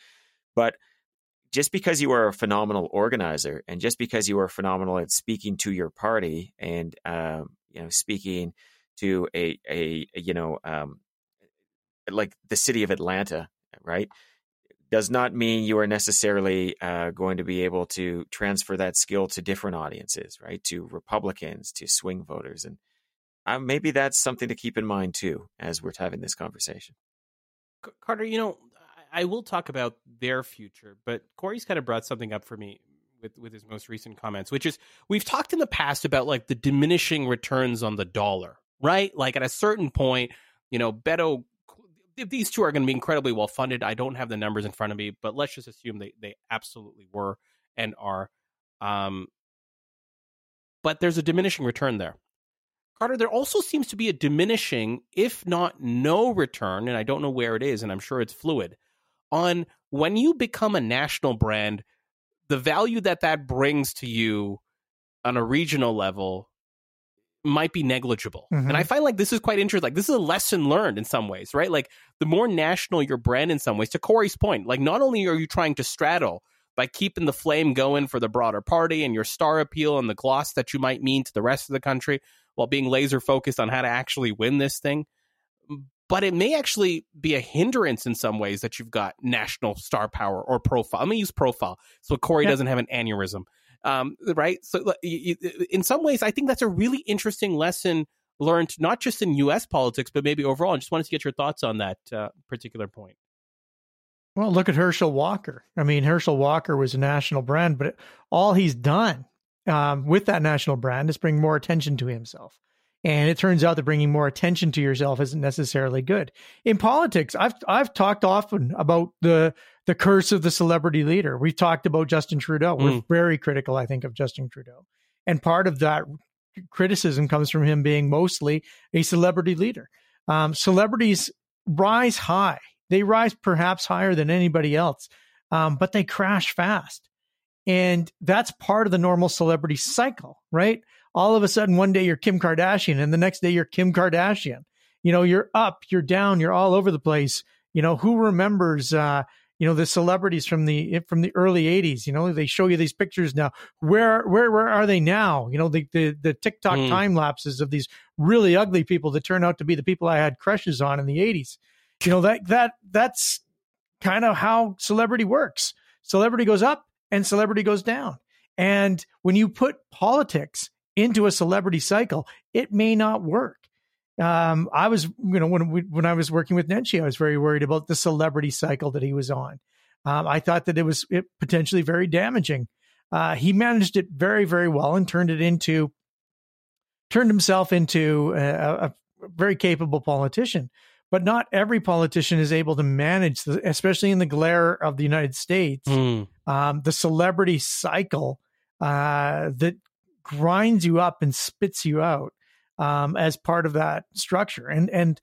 But just because you are a phenomenal organizer and just because you are phenomenal at speaking to your party and um, you know speaking to a a, you know um, like the city of Atlanta, right? Does not mean you are necessarily uh, going to be able to transfer that skill to different audiences, right? To Republicans, to swing voters, and uh, maybe that's something to keep in mind too as we're having this conversation. Carter, you know, I will talk about their future, but Corey's kind of brought something up for me with with his most recent comments, which is we've talked in the past about like the diminishing returns on the dollar, right? Like at a certain point, you know, Beto these two are going to be incredibly well funded. I don't have the numbers in front of me, but let's just assume they they absolutely were and are. Um, but there's a diminishing return there. Carter, there also seems to be a diminishing, if not no return, and I don't know where it is, and I'm sure it's fluid, on when you become a national brand, the value that that brings to you on a regional level might be negligible. Mm-hmm. And I find like this is quite interesting. Like this is a lesson learned in some ways, right? Like the more national your brand in some ways, to Corey's point, like not only are you trying to straddle by keeping the flame going for the broader party and your star appeal and the gloss that you might mean to the rest of the country while being laser focused on how to actually win this thing. But it may actually be a hindrance in some ways that you've got national star power or profile. I'm going to use profile so Corey yeah. doesn't have an aneurysm um, right? So, in some ways, I think that's a really interesting lesson learned, not just in U.S. politics, but maybe overall. I just wanted to get your thoughts on that uh, particular point. Well, look at Herschel Walker. I mean, Herschel Walker was a national brand, but all he's done um, with that national brand is bring more attention to himself. And it turns out that bringing more attention to yourself isn't necessarily good. In politics, I've I've talked often about the the curse of the celebrity leader. We've talked about Justin Trudeau. Mm. We're very critical, I think, of Justin Trudeau. And part of that criticism comes from him being mostly a celebrity leader. Um, celebrities rise high. They rise perhaps higher than anybody else, um, but they crash fast. And that's part of the normal celebrity cycle, right? All of a sudden, one day you're Kim Kardashian, and the next day you're Kim Kardashian. You know, you're up, you're down, you're all over the place. You know, who remembers, uh, you know the celebrities from the from the early 80s you know they show you these pictures now where where where are they now you know the the, the tiktok mm. time lapses of these really ugly people that turn out to be the people i had crushes on in the 80s you know that that that's kind of how celebrity works celebrity goes up and celebrity goes down and when you put politics into a celebrity cycle it may not work um, I was, you know, when we, when I was working with Nenshi, I was very worried about the celebrity cycle that he was on. Um, I thought that it was it potentially very damaging. Uh, he managed it very, very well and turned it into, turned himself into a, a very capable politician. But not every politician is able to manage, the, especially in the glare of the United States, mm. um, the celebrity cycle uh, that grinds you up and spits you out um, as part of that structure. And and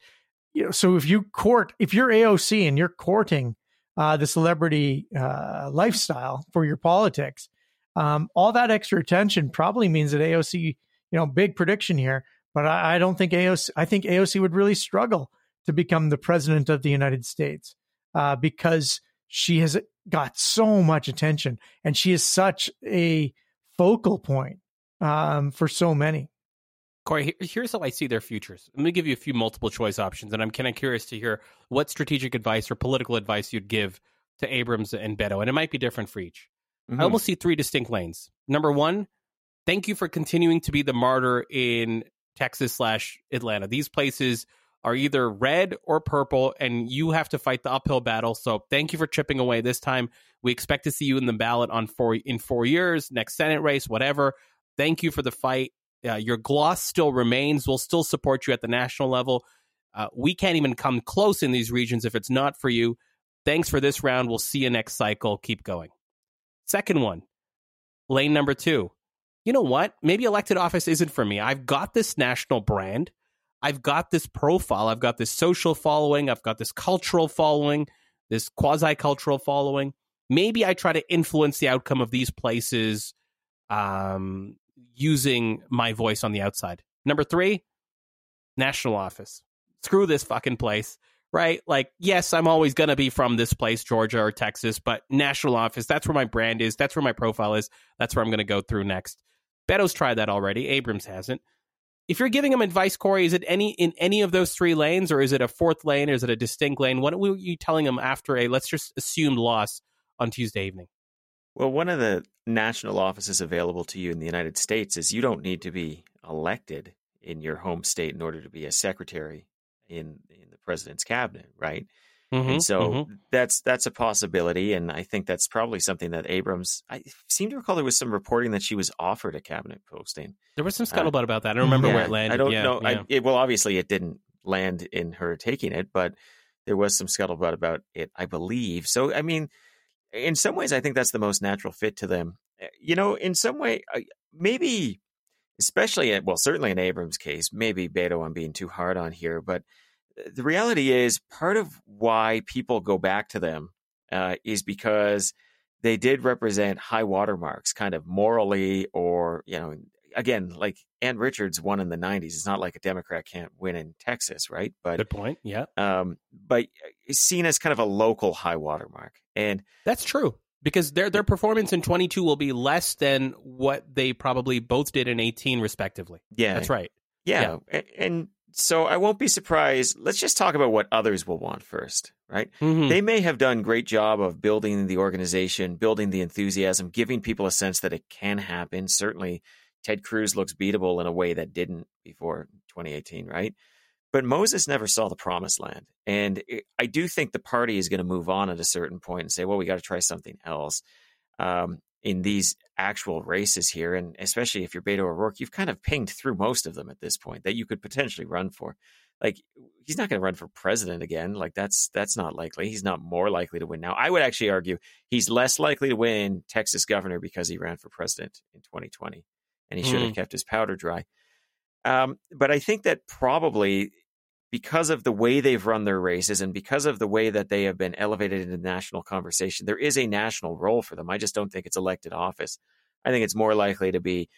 you know, so if you court, if you're AOC and you're courting uh, the celebrity uh, lifestyle for your politics, um, all that extra attention probably means that AOC, you know, big prediction here, but I, I don't think AOC. I think AOC would really struggle to become the president of the United States uh, because she has got so much attention and she is such a focal point um, for so many. Corey, here's how I see their futures. Let me give you a few multiple choice options, and I'm kind of curious to hear what strategic advice or political advice you'd give to Abrams and Beto, and it might be different for each. Mm-hmm. I almost see three distinct lanes. Number one, thank you for continuing to be the martyr in Texas slash Atlanta. These places are either red or purple, and you have to fight the uphill battle. So thank you for chipping away this time. We expect to see you in the ballot on four in four years, next Senate race, whatever. Thank you for the fight uh, your gloss still remains. We'll still support you at the national level. Uh, we can't even come close in these regions if it's not for you. Thanks for this round. We'll see you next cycle. Keep going. Second one, lane number two. You know what? Maybe elected office isn't for me. I've got this national brand. I've got this profile. I've got this social following. I've got this cultural following, this quasi cultural following. Maybe I try to influence the outcome of these places um, using my voice on the outside. Number three, national office. Screw this fucking place, right? Like, yes, I'm always going to be from this place, Georgia or Texas, but national office, that's where my brand is. That's where my profile is. That's where I'm going to go through next. Beto's tried that already. Abrams hasn't. If you're giving him advice, Corey, is it any in any of those three lanes, or is it a fourth lane, or is it a distinct lane? What were you telling him after a let's just assume loss on Tuesday evening? Well, one of the national offices available to you in the United States is you don't need to be elected in your home state in order to be a secretary in in the president's cabinet, right? Mhm, and so mhm. that's that's a possibility, and I think that's probably something that Abrams. I seem to recall there was some reporting that she was offered a cabinet posting. there was some scuttlebutt about that. I don't remember Yeah, where it landed. I don't yeah, know. yeah. I, it, well, obviously, it didn't land in her taking it, but there was some scuttlebutt about it, I believe. So, I mean, in some ways, I think that's the most natural fit to them. Eh, You know, in some way, maybe, especially, at- well, certainly in Abrams' case, maybe Beto, I'm being too hard on here, but the reality is part of why people go back to them uh, is because they did represent high watermarks, kind of morally, or you know, again, like Ann Richards won in the '90s. It's not like a Democrat can't win in Texas, right? But Good point. Yeah, um, but seen as kind of a local high watermark, and that's true. Because their their performance in 22 will be less than what they probably both did in 18, respectively. yeah, That's right. yeah, A- and so I won't be surprised. Let's just talk about what others will want first, right? Mhm. they may have done great job of building the organization, building the enthusiasm, giving people a sense that it can happen. Certainly, Ted Cruz looks beatable in a way that didn't before 2018, right? But Moses never saw the promised land, and I do think the party is going to move on at a certain point and say, "Well, we got to try something else." Um, in these actual races here, and especially if you're Beto O'Rourke, you've kind of pinged through most of them at this point that you could potentially run for like he's not going to run for president again. Like that's that's not likely. He's not more likely to win now. I would actually argue he's less likely to win Texas governor because he ran for president in 2020, and he should have kept his powder dry. Um, but I think that probably because of the way they've run their races and because of the way that they have been elevated into national conversation, there is a national role for them. I just don't think it's elected office. I think it's more likely to be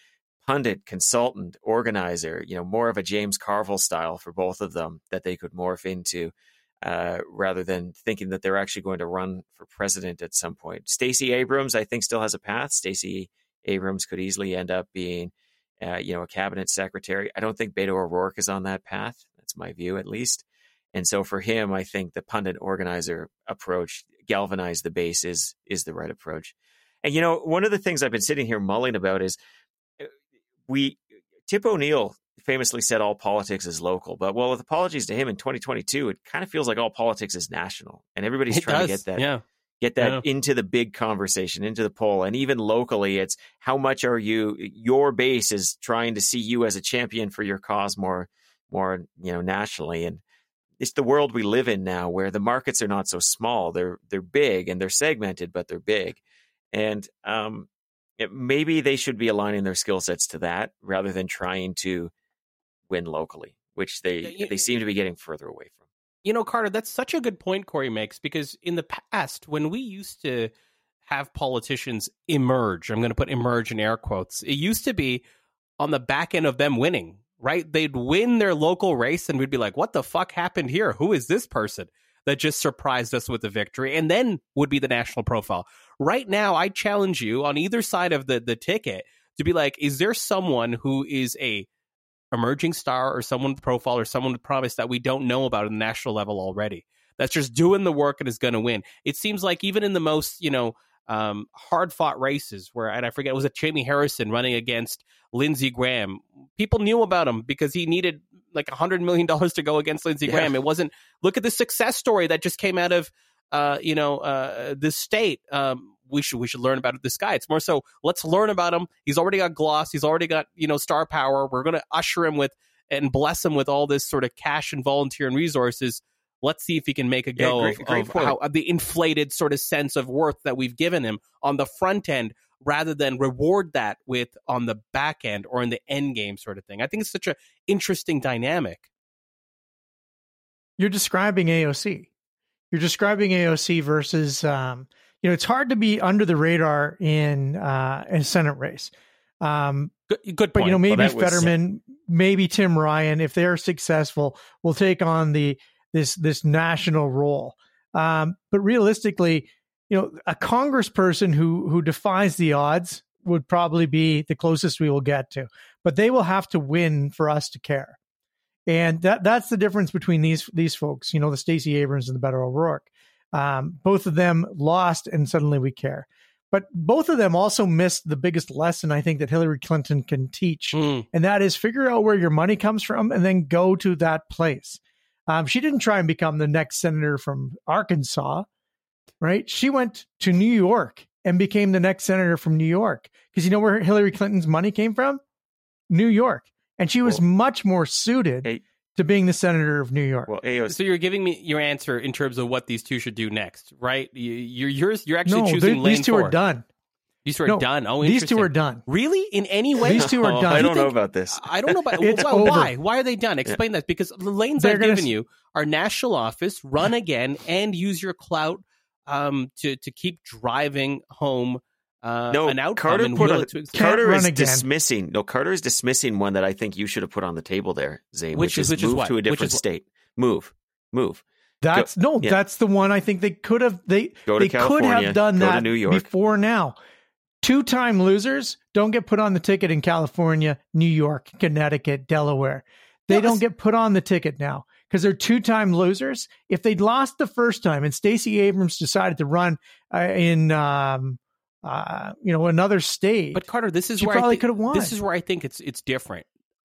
pundit, consultant, organizer, you know, more of a James Carville style for both of them that they could morph into uh, rather than thinking that they're actually going to run for president at some point. Stacey Abrams, I think, still has a path. Stacey Abrams could easily end up being, uh, you know, a cabinet secretary. I don't think Beto O'Rourke is on that path. That's my view, at least. And so for him, I think the pundit organizer approach, galvanize the base, is is the right approach. And you know, one of the things I've been sitting here mulling about is uh, we Tip O'Neill famously said all politics is local, but well, with apologies to him in 2022, it kind of feels like all politics is national, and everybody's It trying does. to get that Yeah. Get that Yeah. into the big conversation, into the poll, and even locally, it's how much are you your base is trying to see you as a champion for your cause more more you know nationally. And it's the world we live in now where the markets are not so small. They're they're big and they're segmented but they're big. And um it, maybe they should be aligning their skill sets to that rather than trying to win locally which they Yeah, you- they seem to be getting further away from You know, Carter, that's such a good point Corey makes because in the past, when we used to have politicians emerge, I'm going to put emerge in air quotes, it used to be on the back end of them winning, right? They'd win their local race and we'd be like, what the fuck happened here? Who is this person that just surprised us with the victory? And then would be the national profile. Right now, I challenge you on either side of the, the ticket to be like, is there someone who is a emerging star or someone with profile or someone with promise that we don't know about at the national level already. That's just doing the work and is going to win. It seems like even in the most you know um, hard fought races where and i forget was it jamie harrison running against lindsey graham? People knew about him because he needed like a hundred million dollars to go against lindsey Yeah. graham. It wasn't look at the success story that just came out of uh, you know uh, this state. Um, we should we should learn about this guy. It's more so let's learn about him. He's already got gloss. He's already got you know star power. We're going to usher him with and bless him with all this sort of cash and volunteer and resources. Let's see if he can make a Yeah, go great- of, great of how of the inflated sort of sense of worth that we've given him on the front end, rather than reward that with on the back end or in the end game sort of thing. I think it's such a interesting dynamic. You're describing AOC. You're describing AOC versus, um, you know, it's hard to be under the radar in uh, a Senate race. Um, Good, good but point. you know, maybe was- Fetterman, maybe Tim Ryan, if they're successful, will take on the this this national role. Um, but realistically, you know, a congressperson who who defies the odds would probably be the closest we will get to. But they will have to win for us to care. And that that's the difference between these these folks, you know, the Stacey Abrams and the Beto O'Rourke. Um, both of them lost, and suddenly we care. But both of them also missed the biggest lesson I think that Hillary Clinton can teach, Mm. and that is figure out where your money comes from and then go to that place. Um, she didn't try and become the next senator from Arkansas, right? She went to New York and became the next senator from New York because you know where Hillary Clinton's money came from? New York. And she was Well- much more suited Hey. To being the senator of New York. Well, AOC, So you're giving me your answer in terms of what these two should do next, right? You, you're yours. You're actually no, choosing they- lane these two four. are done. These two are No, done. Oh, these two are done. Really? In any way? These two are [LAUGHS] Oh, done. I don't know think- about this. I don't know about [LAUGHS] It's why, over. why. Why are they done? Explain that because the lanes They're I've gonna given s- you are national office, run again, and use your clout um, to to keep driving home uh, No, an outcome Carter and put will a- it to exist. Carter is again. dismissing. No, Carter is dismissing one that I think you should have put on the table there, Zane. Which Which, is- is, which is move what? to a different state. Move, move. That's no, yeah. that's the one I think they could have they Go to they could have done go to that New York. before now. Two time losers don't get put on the ticket in California, New York, Connecticut, Delaware. They Yes. don't get put on the ticket now because they're two time losers. If they'd lost the first time and Stacey Abrams decided to run uh, in um uh you know another state, But Carter, this is She where I probably thi- could have won. This is where I think it's it's different.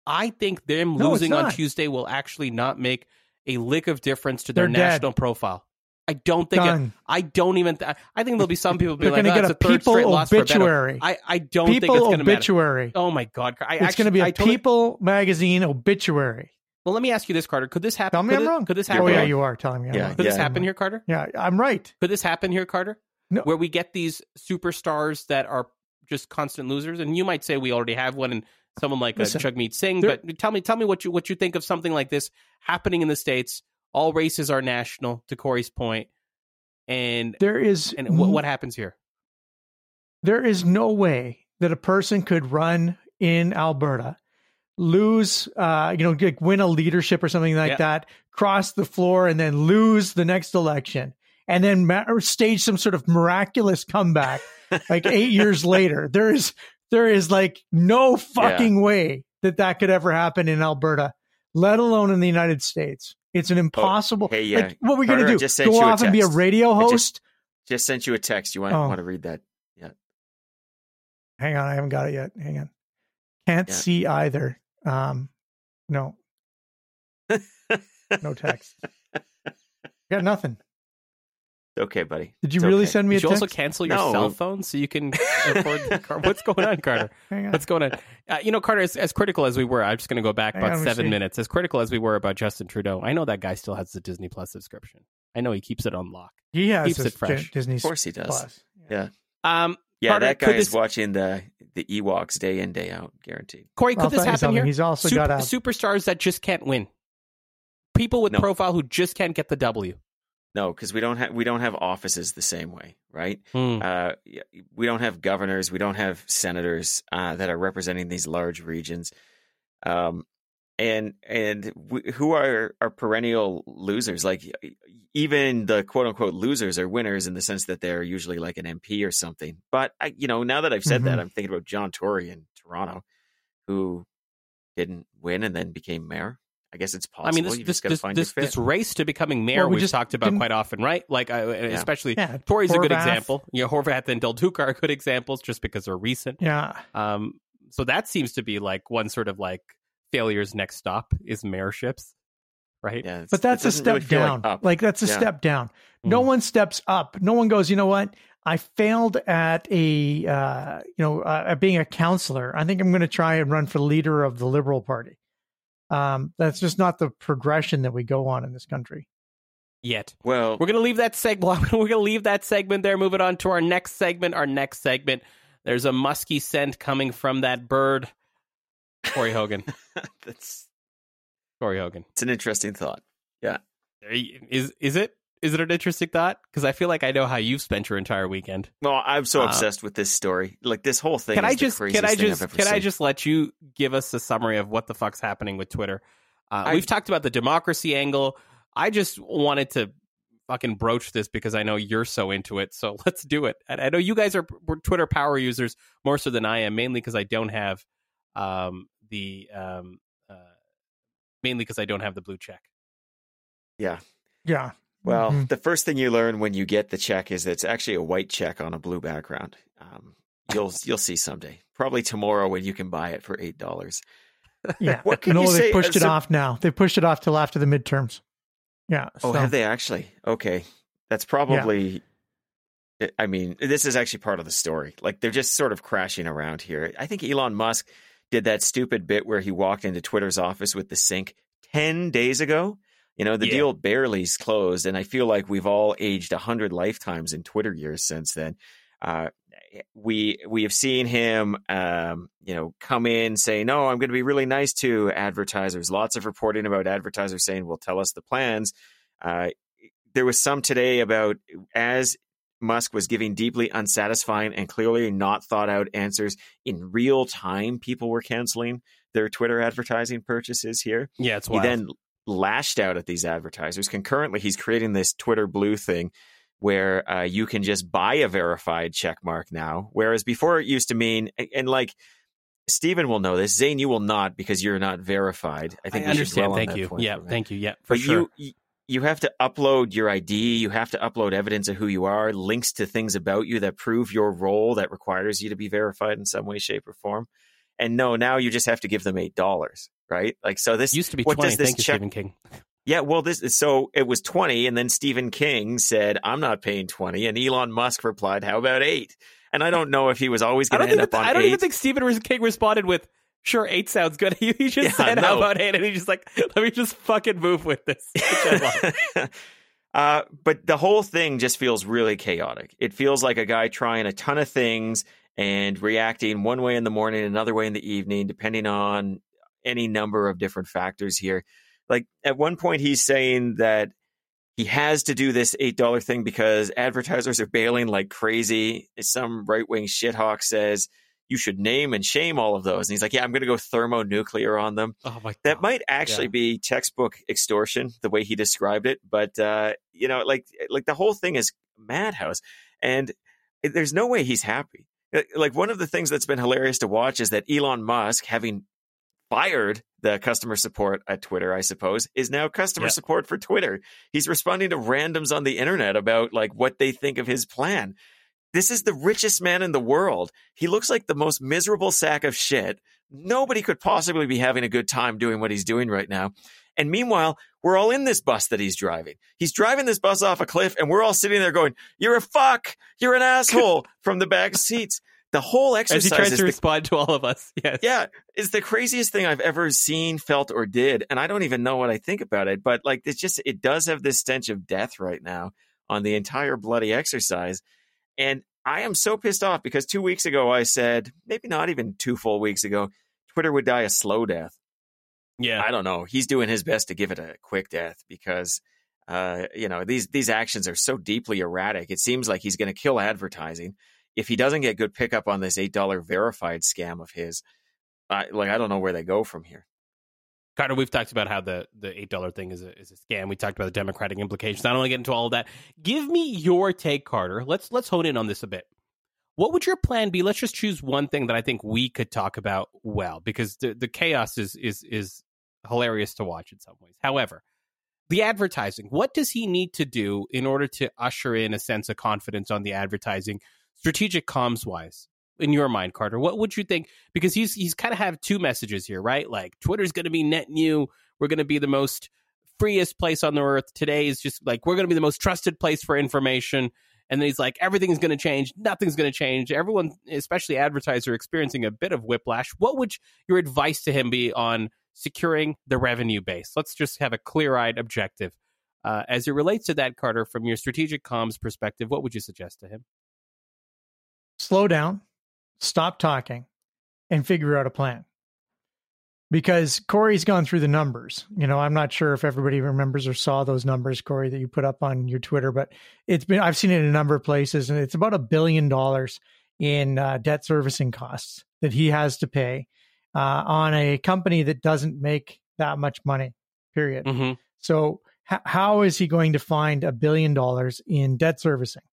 I think them No, losing on. Tuesday will actually not make a lick of difference to their They're dead. national profile. I don't think. It. I don't even. Th- I think there'll be some people be like, going to "Oh, get it's a a third people straight loss for Beto." obituary. I I don't think it's people going to matter. obituary. Oh my god, I it's going to be a I totally- People magazine obituary. Well, let me ask you this, Carter. Could this happen? Tell me could I'm it- wrong. Could this happen? Oh yeah, you are telling me. I'm Yeah, wrong. Could this Yeah. happen here, Carter? Yeah, I'm right. Could this happen here, Carter? No. Where we get these superstars that are just constant losers, and you might say we already have one, and someone like uh, Listen, Jagmeet Singh. but tell me, tell me what you what you think of something like this happening in the states. All races are national, to Corey's point, and There is and what, what happens here? there is no way that a person could run in Alberta, lose, uh, you know, like win a leadership or something like Yeah. that, cross the floor, and then lose the next election, and then ma- some sort of miraculous comeback like [LAUGHS] eight years later. There is there is like no fucking way that that could ever happen in Alberta, let alone in the United States. It's an impossible. hey, yeah. like, what are we going to do? just Go off and be a radio I just- host? Just sent you a text. You want Oh. want to read that? Yeah. Hang on, I haven't got it yet. Hang on. Can't Yeah. see either. Um, no, [LAUGHS] no text. got nothing. Okay, buddy. Did you It's really okay. send me a Did you text? also cancel your No. cell phone so you can afford the [LAUGHS] car? What's going on, Carter? Hang on. What's going on? Uh, you know, Carter, as, as critical as we were, I'm just going to go back Hang about on, seven minutes. As critical as we were about Justin Trudeau, I know that guy still has the Disney Plus subscription. I know he keeps it on lock. He has keeps it fresh. Disney Of course he does. Plus. Yeah. Um, Yeah, Carter, that could guy is this- watching the the Ewoks day in day out, guaranteed. Corey, could I'll this happen here? He's also Super- got a superstars that just can't win. People with No. profile who just can't get the W. No, because we don't have we don't have offices the same way, right? Hmm. Uh, we don't have governors, we don't have senators uh, that are representing these large regions, um, and and we, who are are perennial losers? Like even the quote unquote losers are winners in the sense that they're usually like an MP or something. But I, you know, now that I've said that, Mhm. I'm thinking about John Tory in Toronto, who didn't win and then became mayor. I guess it's possible. I mean, this you this just got to this, find this, your this race to becoming mayor Well, we we've just talked about quite often, right? Like, I, especially yeah. Tory's a good example. You know, Horvath and Del Duca are [LAUGHS] good examples just because they're recent. Yeah. Um, so that seems to be like one sort of like failure's next stop is mayorships, right? yeah, But that's a doesn't really step down. up. Like, that's a Yeah. step down. No Mhm. one steps up. No one goes, you know what? I failed at a, uh, you know, uh, at being a counselor. I think I'm going to try and run for leader of the Liberal Party. Um, that's just not the progression that we go on in this country. Yet. well, We're gonna leave that segment. [LAUGHS] We're gonna leave that segment there. Moving on to our next segment. Our next segment. There's a musky scent coming from that bird. Corey Hogan. [LAUGHS] that's Corey Hogan. it's an interesting thought. Yeah. Is is it is it an interesting thought? Because I feel like I know how you've spent your entire weekend. Well, I'm so Uh, obsessed with this story. Like this whole thing. Can is I just craziest can I just I've ever can I just let you give us a summary of what the fuck's happening with Twitter? Uh, I- we've talked about the democracy angle. I just wanted to fucking broach this because I know you're so into it. So [LAUGHS] let's do it. And I know you guys are we're Twitter power users more so than I am, mainly because I don't have um, the um, uh, mainly because I don't have the blue check. Yeah. Yeah. Well, Mhm. the first thing you learn when you get the check is that it's actually a white check on a blue background. Um, you'll you'll see someday, probably tomorrow when you can buy it for eight dollars. Yeah. What can no, you they say- pushed it off now. They pushed it off till after the midterms. Yeah. Oh, so- have they actually? Okay, that's probably. I- I mean, this is actually part of the story. Like they're just sort of crashing around here. I think Elon Musk did that stupid bit where he walked into Twitter's office with the sink ten days ago. You know, the Yeah. deal barely's closed, and I feel like we've all aged a hundred lifetimes in Twitter years since then. Uh, we we have seen him, um, you know, come in say, "No, I'm going to be really nice to advertisers." Lots of reporting about advertisers saying, "Well, tell us the plans." Uh, there was some today about as Musk was giving deeply unsatisfying and clearly not thought out answers in real time. People were canceling their Twitter advertising purchases here. Yeah, it's He then lashed out at these advertisers. Concurrently, he's creating this Twitter Blue thing where uh, you can just buy a verified check mark now, whereas before it used to mean and, like. Stephen will know this. Zain, you will not because you're not verified. I I, think dwell understand. Thank you. point Yeah, minute thank you. Yeah, for but sure. you you have to upload your ID. You have to upload evidence of who you are, links to things about you that prove your role that requires you to be verified in some way, shape, or form. And no, now you just have to give them eight dollars, right? Like so. This used to be what twenty. does this Thank you, check- Stephen King. yeah, well, this so it was twenty, and then Stephen King said, "I'm not paying 20 and Elon Musk replied, "How about 8? And I don't know if he was always going to end up on I don't eight. even think Stephen King responded with, "Sure, eight sounds good." [LAUGHS] He, just Yeah, said, "How about eight? And he's just like, "Let me just fucking move with this." [LAUGHS] Which I love. uh, but the whole thing just feels really chaotic. It feels like a guy trying a ton of things and reacting one way in the morning, another way in the evening, depending on any number of different factors here. Like at one point, he's saying that he has to do this $8 thing because advertisers are bailing like crazy. Some right wing shithawk says you should name and shame all of those. And he's like, yeah, I'm going to go thermonuclear on them oh my god, that might actually Yeah. be textbook extortion the way he described it but uh you know like like the whole thing is madhouse and there's no way he's happy Uh, like one of the things that's been hilarious to watch is that Elon Musk having fired the customer support at Twitter I suppose is now customer Yeah. support for Twitter he's responding to randoms on the internet about like what they think of his plan this is the richest man in the world he looks like the most miserable sack of shit nobody could possibly be having a good time doing what he's doing right now. And meanwhile, we're all in this bus that he's driving. He's driving this bus off a cliff, and we're all sitting there going, You're a fuck. You're an asshole [LAUGHS] from the back seats. The whole as he exercise tries is to the, respond to all of us. [LAUGHS] Yes. yeah, is the craziest thing I've ever seen, felt, or did. And I don't even know what I think about it. But like it's just it does have this stench of death right now on the entire bloody exercise. And I am so pissed off because two weeks ago I said, maybe not even two full weeks ago, Twitter would die a slow death. Yeah. I don't know. He's doing his best to give it a quick death because, uh, you know, these these actions are so deeply erratic. It seems like he's going to kill advertising if he doesn't get good pickup on this eight dollar verified scam of his. I, like I don't know where they go from here. Carter, we've talked about how the, the eight dollar thing is a is a scam. We talked about the democratic implications. I don't want to get into all of that. Give me your take, Carter. Let's let's hone in on this a bit. What would your plan be? Let's just choose one thing that I think we could talk about well, because the, the chaos is is is hilarious to watch in some ways. However, the advertising. What does he need to do in order to usher in a sense of confidence on the advertising, strategic comms wise? In your mind, Carter, what would you think? Because he's he's kind of have two messages here, right? Like Twitter's going to be net new. We're going to be the most freest place on the earth. Today is just like we're going to be the most trusted place for information. And then he's like, everything's going to change. Nothing's going to change. Everyone, especially advertiser, experiencing a bit of whiplash. What would your advice to him be on securing the revenue base? Let's just have a clear eyed objective. Uh, as it relates to that, Carter, from your strategic comms perspective, what would you suggest to him? slow down, stop talking, and figure out a plan. Because Corey's gone through the numbers. You know, I'm not sure if everybody remembers or saw those numbers, Corey, that you put up on your Twitter, but it's been, I've seen it in a number of places, and it's about a billion dollars in uh, debt servicing costs that he has to pay uh, on a company that doesn't make that much money, period. Mm-hmm. So h- how is he going to find a billion dollars in debt servicing?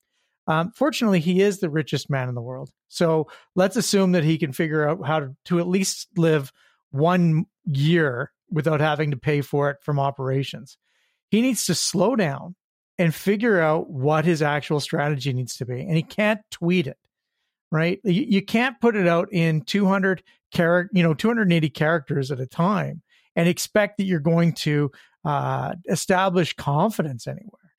Um, fortunately, he is the richest man in the world. So let's assume that he can figure out how to, to at least live one year without having to pay for it from operations. He needs to slow down, and figure out what his actual strategy needs to be. And he can't tweet it, right? You, you can't put it out in 200 character, you know, 280 characters at a time and expect that you're going to uh, establish confidence anywhere.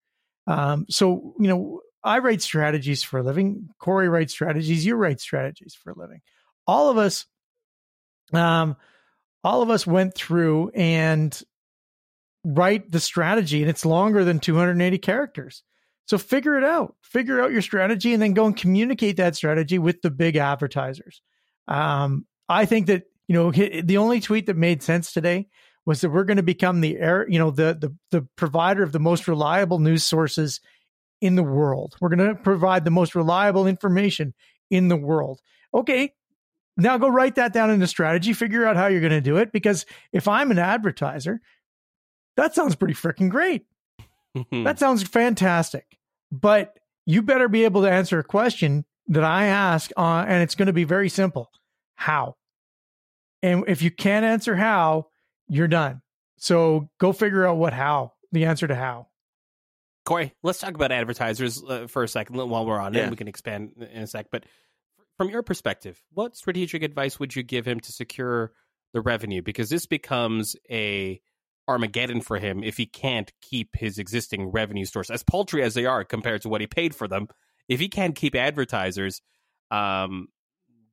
Um, so, you know, I write strategies for a living. Corey writes strategies. You write strategies for a living. All of us, um, all of us went through and write the strategy, and it's longer than 280 characters. So figure it out. Figure out your strategy, and then go and communicate that strategy with the big advertisers. Um, I think that you know the only tweet that made sense today was that we're going to become the air, you know, the the the provider of the most reliable news sources in the world. We're going to provide the most reliable information in the world. Okay, now go write that down in a strategy, figure out how you're going to do it. Because if I'm an advertiser, that sounds pretty freaking great. [LAUGHS] that sounds fantastic. But you better be able to answer a question that I ask, uh, and it's going to be very simple how? And if you can't answer how, you're done. So go figure out what how, the answer to how. Corey, let's talk about advertisers uh, for a second while we're on yeah. it. We can expand in a sec. But from your perspective, what strategic advice would you give him to secure the revenue? Because this becomes a Armageddon for him if he can't keep his existing revenue source, as paltry as they are compared to what he paid for them. If he can't keep advertisers, um,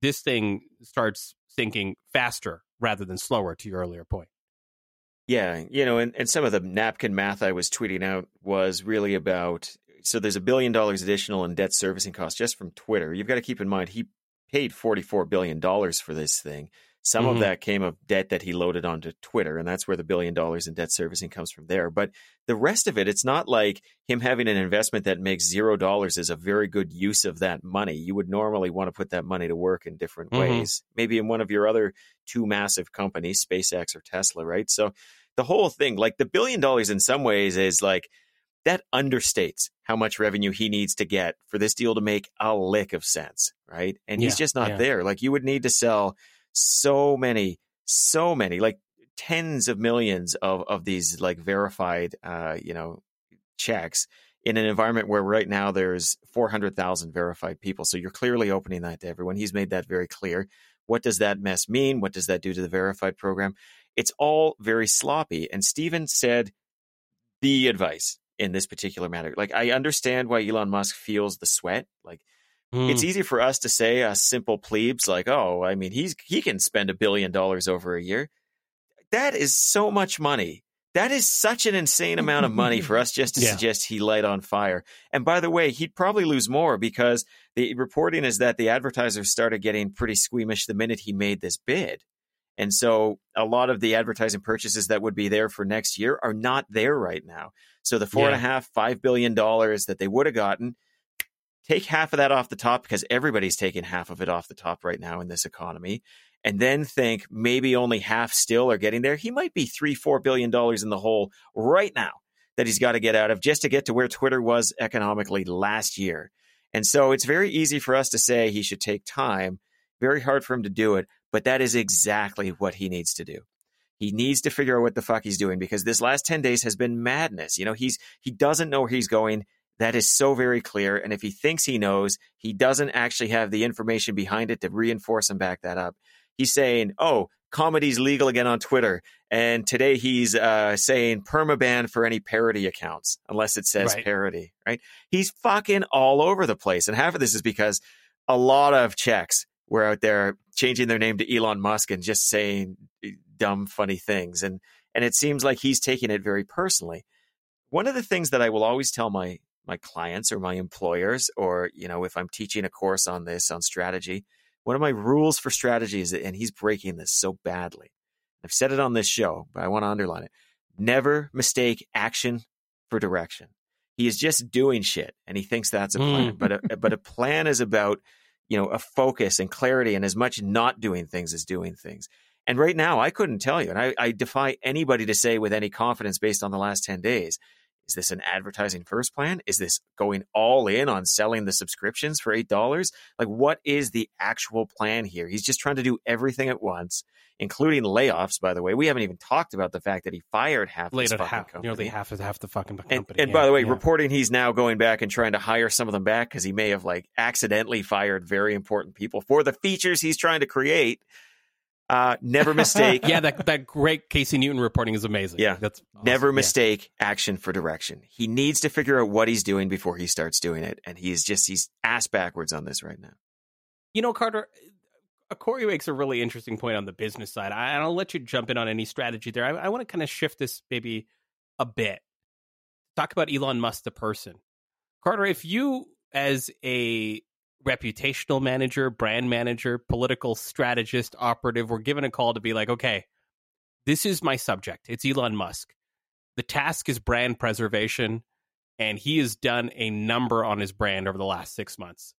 this thing starts sinking faster rather than slower. To your earlier point. Yeah, you know, and, and some of the napkin math I was tweeting out was really about so there's a billion dollars additional in debt servicing costs just from Twitter. You've got to keep in mind he paid $44 billion for this thing. Some mm-hmm. of that came of debt that he loaded onto Twitter, and that's where the billion dollars in debt servicing comes from there. But the rest of it, it's not like him having an investment that makes zero dollars is a very good use of that money. You would normally want to put that money to work in different mm-hmm. ways, maybe in one of your other two massive companies, SpaceX or Tesla, right? So the whole thing, like the billion dollars in some ways is like that understates how much revenue he needs to get for this deal to make a lick of sense, right? And yeah, he's just not yeah. there. Like you would need to sell so many, so many, like tens of millions of of these like verified, uh, you know, checks in an environment where right now there's 400,000 verified people. So you're clearly opening that to everyone. He's made that very clear. What does that mess mean? What does that do to the verified program? It's all very sloppy. And Stephen said the advice in this particular matter. Like I understand why Elon Musk feels the sweat. Like mm. it's easy for us to say us simple plebes like, "Oh, I mean, he's he can spend a billion dollars over a year." That is so much money. That is such an insane amount of money for us just to [LAUGHS] yeah. suggest he light on fire. And by the way, he'd probably lose more because the reporting is that the advertisers started getting pretty squeamish the minute he made this bid. And so a lot of the advertising purchases that would be there for next year are not there right now. So the four yeah. and a half, five billion dollars that they would have gotten, take half of that off the top because everybody's taking half of it off the top right now in this economy. And then think maybe only half still are getting there. He might be three, four billion dollars in the hole right now that he's got to get out of just to get to where Twitter was economically last year. And so it's very easy for us to say he should take time, very hard for him to do it. But that is exactly what he needs to do. He needs to figure out what the fuck he's doing because this last 10 days has been madness. You know, he's he doesn't know where he's going. That is so very clear. And if he thinks he knows, he doesn't actually have the information behind it to reinforce and back that up. He's saying, oh, comedy's legal again on Twitter. And today he's uh, saying permaban for any parody accounts, unless it says right. parody, right? He's fucking all over the place. And half of this is because a lot of checks were out there changing their name to Elon Musk and just saying eh, dumb, funny things. And and it seems like he's taking it very personally. One of the things that I will always tell my my clients or my employers, or you know, if I'm teaching a course on this on strategy, one of my rules for strategy is, and he's breaking this so badly. I've said it on this show, but I want to underline it. Never mistake action for direction. He is just doing shit, and he thinks that's a plan. Mm. But a, but a plan is about you know, a focus and clarity and as much not doing things as doing things. And right now, I couldn't tell you, and I, I defy anybody to say with any confidence based on the last 10 days, Is this an advertising first plan? Is this going all in on selling the subscriptions for $8? Like, what is the actual plan here? He's just trying to do everything at once, including layoffs, by the way. We haven't even talked about the fact that he fired half Laid his fucking half, company. nearly half of half the fucking And, company. and yeah, by the way, yeah. reporting he's now going back and trying to hire some of them back because he may have like accidentally fired very important people for the features he's trying to create. Uh, never [LAUGHS] mistake. yeah, that that great Casey Newton reporting is amazing. Yeah. that's awesome. Never Yeah. mistake action for direction. He needs to figure out what he's doing before he starts doing it, and he's just he's ass backwards on this right now. You know, Carter, uh, Corey makes a really interesting point on the business side. I, and I'll let you jump in on any strategy there. I, I want to kind of shift this maybe a bit. Talk about Elon Musk, the person. Carter, if you, as a reputational manager, brand manager, political strategist, operative, were given a call to be like, okay, this is my subject. It's Elon Musk. The task is brand preservation, and he has done a number on his brand over the last six months,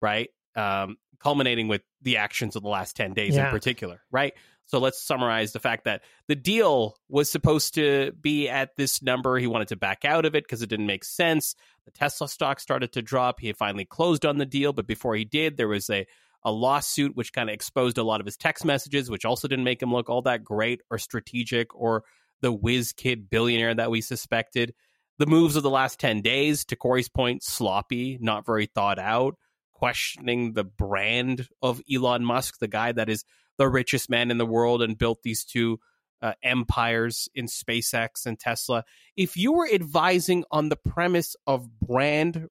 right? Um, culminating with the actions of the last 10 days Yeah. in particular, right? So let's summarize the fact that the deal was supposed to be at this number. He wanted to back out of it because it didn't make sense. The Tesla stock started to drop. He finally closed on the deal, but before he did, there was a a lawsuit which kind of exposed a lot of his text messages, which also didn't make him look all that great or strategic or the whiz kid billionaire that we suspected. The moves of the last 10 days, to Corey's point, sloppy, not very thought out, questioning the brand of Elon Musk, the guy that is the richest man in the world and built these two uh, empires in SpaceX and Tesla. If you were advising on the premise of brand,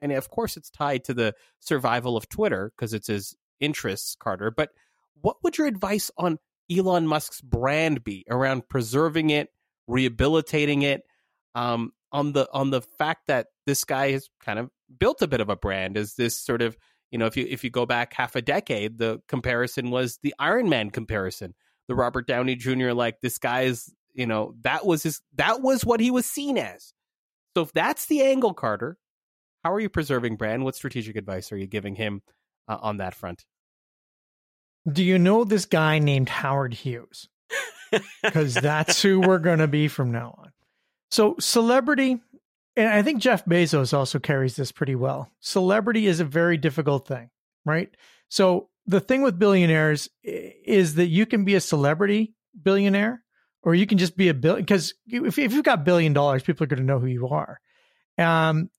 and of course it's tied to the survival of Twitter because it's his interests, Carter, but what would your advice on Elon Musk's brand be around preserving it, rehabilitating it, um, on the on the fact that this guy has kind of built a bit of a brand as this sort of you know if you if you go back half a decade, the comparison was the Iron Man comparison, the Robert Downey Jr. like this guy's, you know that was his that was what he was seen as. So if that's the angle, Carter, how are you preserving brand? What strategic advice are you giving him uh, on that front? Do you know this guy named Howard Hughes? [LAUGHS] Because that's who we're going to be from now on. So, celebrity, and I think Jeff Bezos also carries this pretty well. Celebrity is a very difficult thing, right? So, the thing with billionaires is that you can be a celebrity billionaire or you can just be a bill because if, if you've got billion dollars, people are going to know who you are. Um,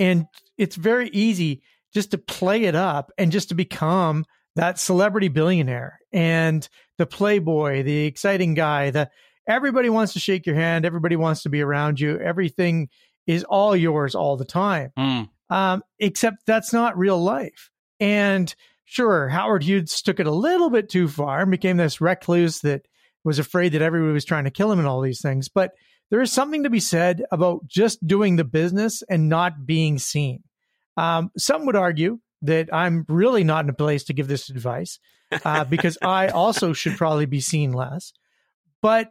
and it's very easy just to play it up and just to become that celebrity billionaire and the playboy, the exciting guy, the everybody wants to shake your hand, everybody wants to be around you, everything is all yours all the time. Mm. Um, except that's not real life. And sure, Howard Hughes took it a little bit too far and became this recluse that was afraid that everybody was trying to kill him and all these things. But there is something to be said about just doing the business and not being seen. Um, some would argue that I'm really not in a place to give this advice uh, because [LAUGHS] I also should probably be seen less. But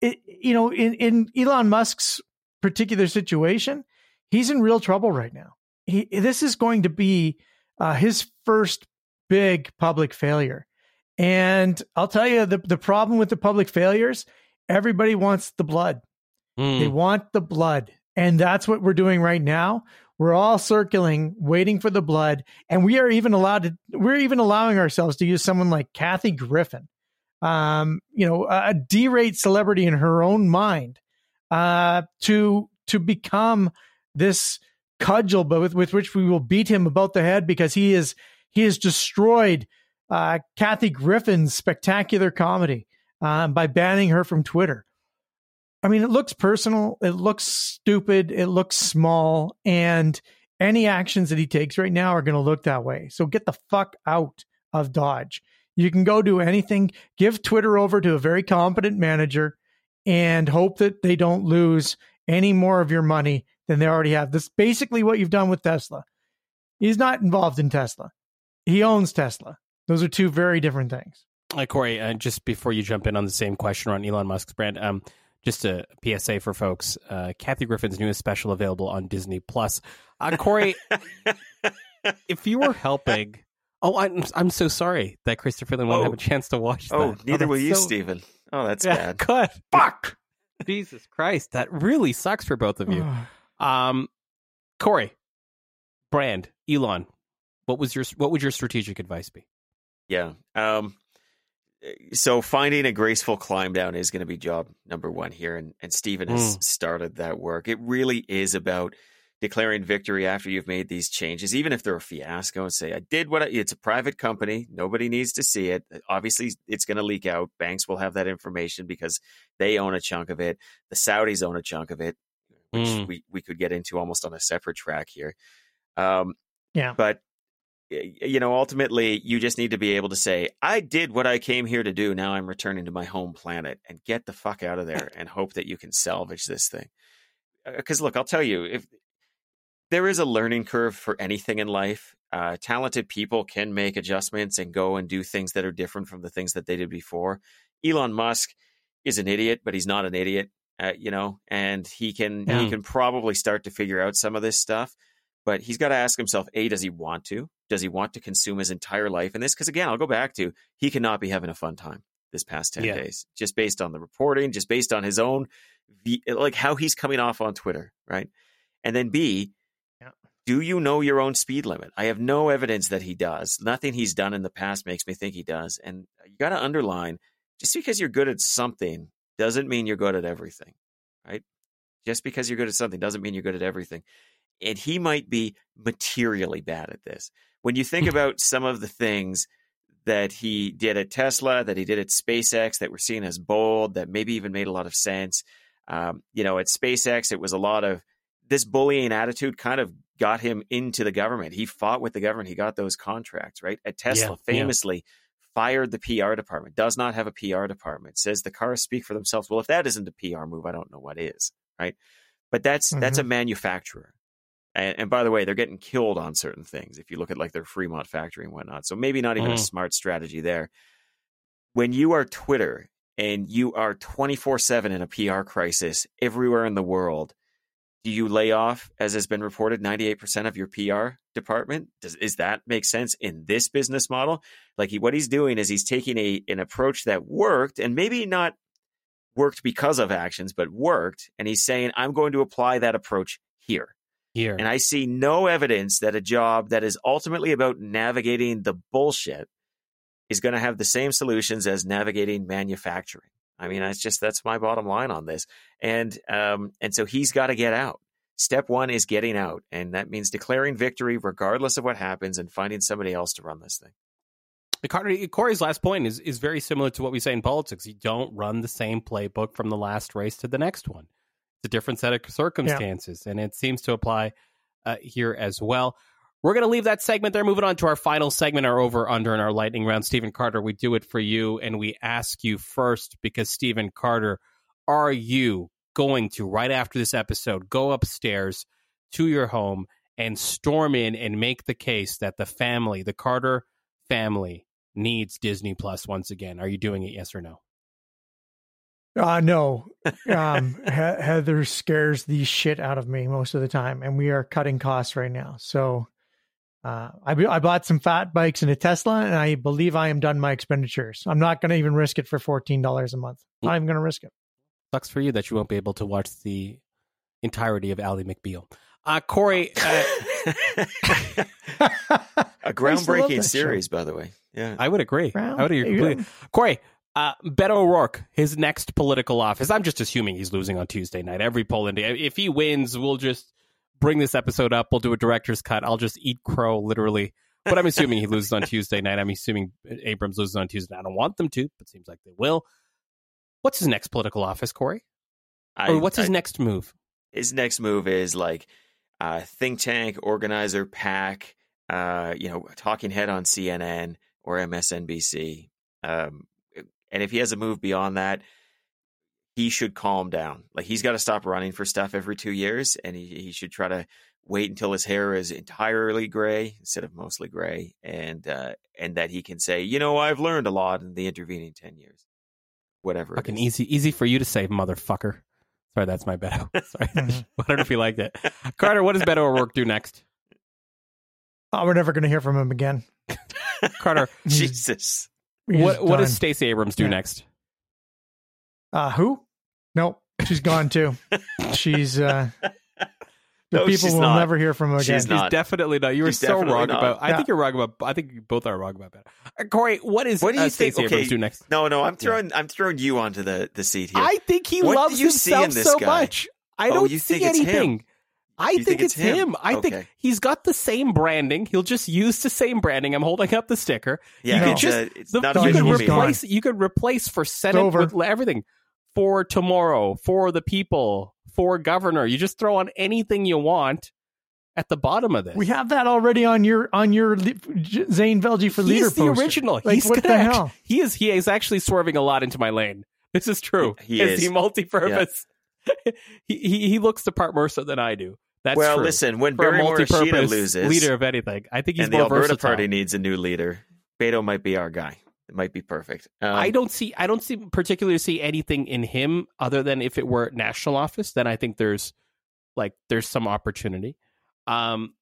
it, you know, in, in Elon Musk's particular situation, he's in real trouble right now. He, this is going to be uh, his first big public failure. And I'll tell you the, the problem with the public failures, everybody wants the blood. Mm. They want the blood. And that's what we're doing right now. We're all circling, waiting for the blood. And we are even allowed to, we're even allowing ourselves to use someone like Kathy Griffin, um, you know, a, a D-rate celebrity in her own mind, uh, to, to become this cudgel, but with, with which we will beat him about the head because he is, he has destroyed, uh, Kathy Griffin's spectacular comedy, um, by banning her from Twitter. I mean, it looks personal. It looks stupid. It looks small. And any actions that he takes right now are going to look that way. So get the fuck out of Dodge. You can go do anything. Give Twitter over to a very competent manager and hope that they don't lose any more of your money than they already have. That's basically what you've done with Tesla. He's not involved in Tesla. He owns Tesla. Those are two very different things. Uh, Corey, uh, just before you jump in on the same question on Elon Musk's brand, um, just a PSA for folks. Uh, Kathy Griffin's newest special available on Disney Plus. Uh, Corey, [LAUGHS] if you were helping, oh, I'm I'm so sorry that Chrystia Freeland won't Oh. have a chance to watch that. Oh, neither will you, so- Stephen. Oh, that's Yeah, bad. good. Fuck. Jesus Christ, that really sucks for both of you. Um, Corey, Brand, Elon, what was your what would your strategic advice be? Yeah. Um, so finding a graceful climb down is going to be job number one here, and and Stephen has Mm. started that work. It really is about declaring victory after you've made these changes, even if they're a fiasco, and say, "I did what I, it's a private company. Nobody needs to see it. Obviously, it's going to leak out. Banks will have that information because they own a chunk of it. The Saudis own a chunk of it, which Mm. we we could get into almost on a separate track here. Um, Yeah. but you know, ultimately, you just need to be able to say, "I did what I came here to do. Now I'm returning to my home planet," and get the fuck out of there, and hope that you can salvage this thing. Because look, I'll tell you, if there is a learning curve for anything in life, uh, talented people can make adjustments and go and do things that are different from the things that they did before. Elon Musk is an idiot, but he's not an idiot, uh, you know, and he can he Mm. can probably start to figure out some of this stuff. But he's got to ask himself: A, does he want to? Does he want to consume his entire life in this? Because again, I'll go back to he cannot be having a fun time this past ten Yeah. days, just based on the reporting, just based on his own, like how he's coming off on Twitter, right? And then B, Yeah. Do you know your own speed limit? I have no evidence that he does. Nothing he's done in the past makes me think he does. And you got to underline just because you're good at something doesn't mean you're good at everything, right? Just because you're good at something doesn't mean you're good at everything. And he might be materially bad at this. When you think [LAUGHS] about some of the things that he did at Tesla, that he did at SpaceX, that were seen as bold, that maybe even made a lot of sense. Um, you know, at SpaceX, it was a lot of this bullying attitude kind of got him into the government. He fought with the government. He got those contracts, right? At Tesla, Yeah, yeah. famously fired the PR department, does not have a PR department, says the cars speak for themselves. Well, if that isn't a PR move, I don't know what is, right? But that's that's a manufacturer. And, and by the way, they're getting killed on certain things. If you look at like their Fremont factory and whatnot, so maybe not even a Mhm. smart strategy there. When you are Twitter and you are twenty four seven in a PR crisis everywhere in the world, do you lay off, as has been reported, ninety eight percent of your PR department? Does is that make sense in this business model? Like he, what he's doing is he's taking a an approach that worked and maybe not worked because of actions, but worked, and he's saying, I'm going to apply that approach here. Here, And I see no evidence that a job that is ultimately about navigating the bullshit is going to have the same solutions as navigating manufacturing. I mean, that's just that's my bottom line on this. And um, and so he's got to get out. Step one is getting out, and that means declaring victory regardless of what happens, and finding somebody else to run this thing. Carter, Corey's last point is is very similar to what we say in politics. You don't run the same playbook from the last race to the next one. It's a different set of circumstances, and it seems to apply uh, here as well. We're going to leave that segment there. Moving on to our final segment, our over under and our lightning round. Stephen Carter, we do it for you, and we ask you first because Stephen Carter, are you going to right after this episode go upstairs to your home and storm in and make the case that the family, the Carter family, needs Disney Plus once again? Are you doing it? Yes or no? Uh, no. Um, [LAUGHS] he- Heather scares the shit out of me most of the time, and we are cutting costs right now. So uh, I, I bought some fat bikes and a Tesla, and I believe I am done my expenditures. I'm not going to even risk it for $14 a month. Not even going to risk it. Sucks for you that you won't be able to watch the entirety of Ally McBeal. Uh, Corey, [LAUGHS] uh, a groundbreaking that series, by the way. Yeah. I would agree. Brown, I would agree. completely. Corey, uh, Beto O'Rourke, his next political office. I'm just assuming he's losing on Tuesday night. Every poll in if he wins, we'll just bring this episode up. We'll do a director's cut. I'll just eat crow literally. But I'm assuming he loses on [LAUGHS] Tuesday night. I'm assuming Abrams loses on Tuesday. I don't want them to, but it seems like they will. What's his next political office, Corey? I- Or what's his next move? his next move is like uh, think tank organizer pack uh, you know talking head on cnn or msnbc um, and if he has a move beyond that he should calm down like he's got to stop running for stuff every two years and he, he should try to wait until his hair is entirely gray instead of mostly gray and uh, and that he can say you know i've learned a lot in the intervening 10 years whatever Fucking is. easy, easy for you to say, motherfucker. Sorry, that's my Beto. [LAUGHS] Sorry. I don't know if you liked it. Carter, what does Beto O'Rourke do next? Oh, we're never going to hear from him again. Carter, [LAUGHS] jesus he's what what does done. Stacey Abrams do Yeah. next? Uh, who? No. She's gone too. [LAUGHS] She's uh the No, people will not. never hear from her again. She's not. He's definitely not. You were He's so wrong not. about. I Yeah. think you're wrong about. I think you both are wrong about that. Uh, Corey, what is What do you uh, think? Stacey Okay, Abrams do next? No, no, I'm throwing I'm throwing you onto the the seat here. I think he What loves you see in himself this so guy? much. I Oh, don't you see think it's him? anything. I think, think it's it's him? him. I think he's got the same branding. He'll just use the same branding. I'm holding up the sticker. yeah, you could just- uh, it's The- not you could he's movie. gone. replace. You could replace for Senate with everything. For tomorrow, for the people, for governor. You just throw on anything you want at the bottom of this. We have that already on your on your Zain Velji for leader He's the poster. original. Like, He's what the act- hell? He is. He is actually swerving a lot into my lane. This is true. He- he is. is. He multi-purpose. [LAUGHS] he, he he looks the part more so than I do. That's well, true. listen, when For a Barry Morishita multi-purpose loses, leader of anything, I think he's and the Alberta versatile. Party needs a new leader, Beto might be our guy. It might be perfect. Um, I don't see. I don't see particularly see anything in him other than if it were national office, then I think there's like there's some opportunity. Um,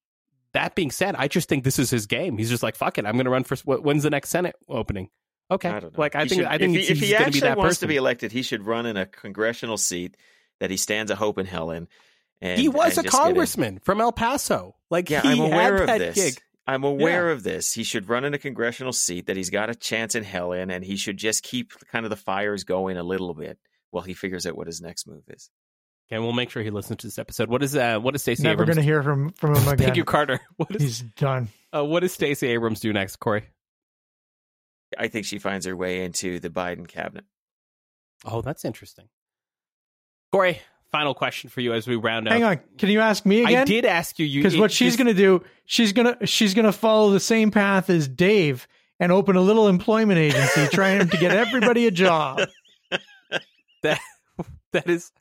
that being said, I just think this is his game. He's just like, fuck it, I'm going to run for. When's the next Senate opening? Okay, I don't know. like I He think should- I think if he, if he actually be that wants person. to be elected, he should run in a congressional seat that he stands a hope in hell in. And, he was a just get in. congressman from El Paso. Like Yeah, he I'm aware had of that this. gig. I'm aware of this. He should run in a congressional seat that he's got a chance in hell in, and he should just keep kind of the fires going a little bit while he figures out what his next move is. Okay, we'll make sure he listens to this episode. What is uh what is Stacey Never Abrams? going to hear from from him again. [LAUGHS] Thank you, Carter. [LAUGHS] What is He's done. uh, what does Stacey Abrams do next, Corey? I think she finds her way into the Biden cabinet. Oh, that's interesting. Corey, final question for you as we round up. Hang on. Can you ask me again? I did ask you. You because what she's just- going to do, she's going to she's going to follow the same path as Dave and open a little employment agency, trying to get everybody a job. [LAUGHS] that that is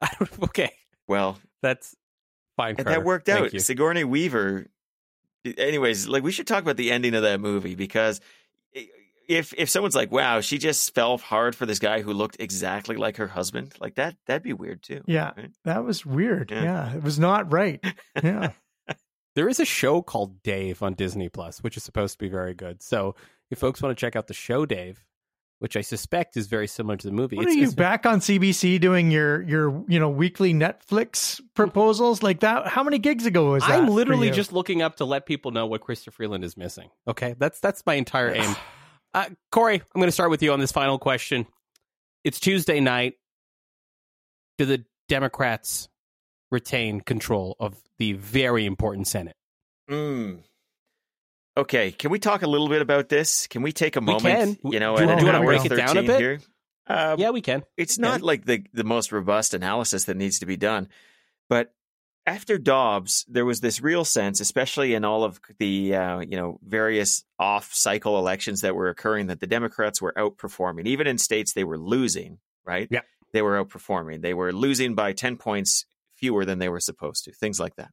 I don't, okay. Well, That's fine. and Carter. that worked Thank out. you. Sigourney Weaver. Anyways, like we should talk about the ending of that movie because if if someone's like, "Wow, she just fell hard for this guy who looked exactly like her husband," like that, that'd be weird too. Yeah, Right? that was weird. Yeah. Yeah, it was not right. Yeah, [LAUGHS] There is a show called Dave on Disney Plus, which is supposed to be very good. So if folks want to check out the show Dave, which I suspect is very similar to the movie, what it's, are you it's- back on CBC doing your your you know weekly Netflix proposals like that? How many gigs ago was that? I'm for literally you? just looking up to let people know what Chrystia Freeland is missing. Okay, that's that's my entire [SIGHS] aim. Uh, Corey, I'm going to start with you on this final question. It's Tuesday night. Do the Democrats retain control of the very important Senate? Mm. Okay, can we talk a little bit about this? Can we take a We moment? can. You know, Do you do you wanna break it down a bit? Here? Uh, yeah, we can. It's Yeah. not like the the most robust analysis that needs to be done, but after Dobbs, there was this real sense, especially in all of the uh, you know various off cycle elections that were occurring, that the Democrats were outperforming, even in states they were losing. Right? Yeah. they were outperforming. They were losing by ten points fewer than they were supposed to. Things like that.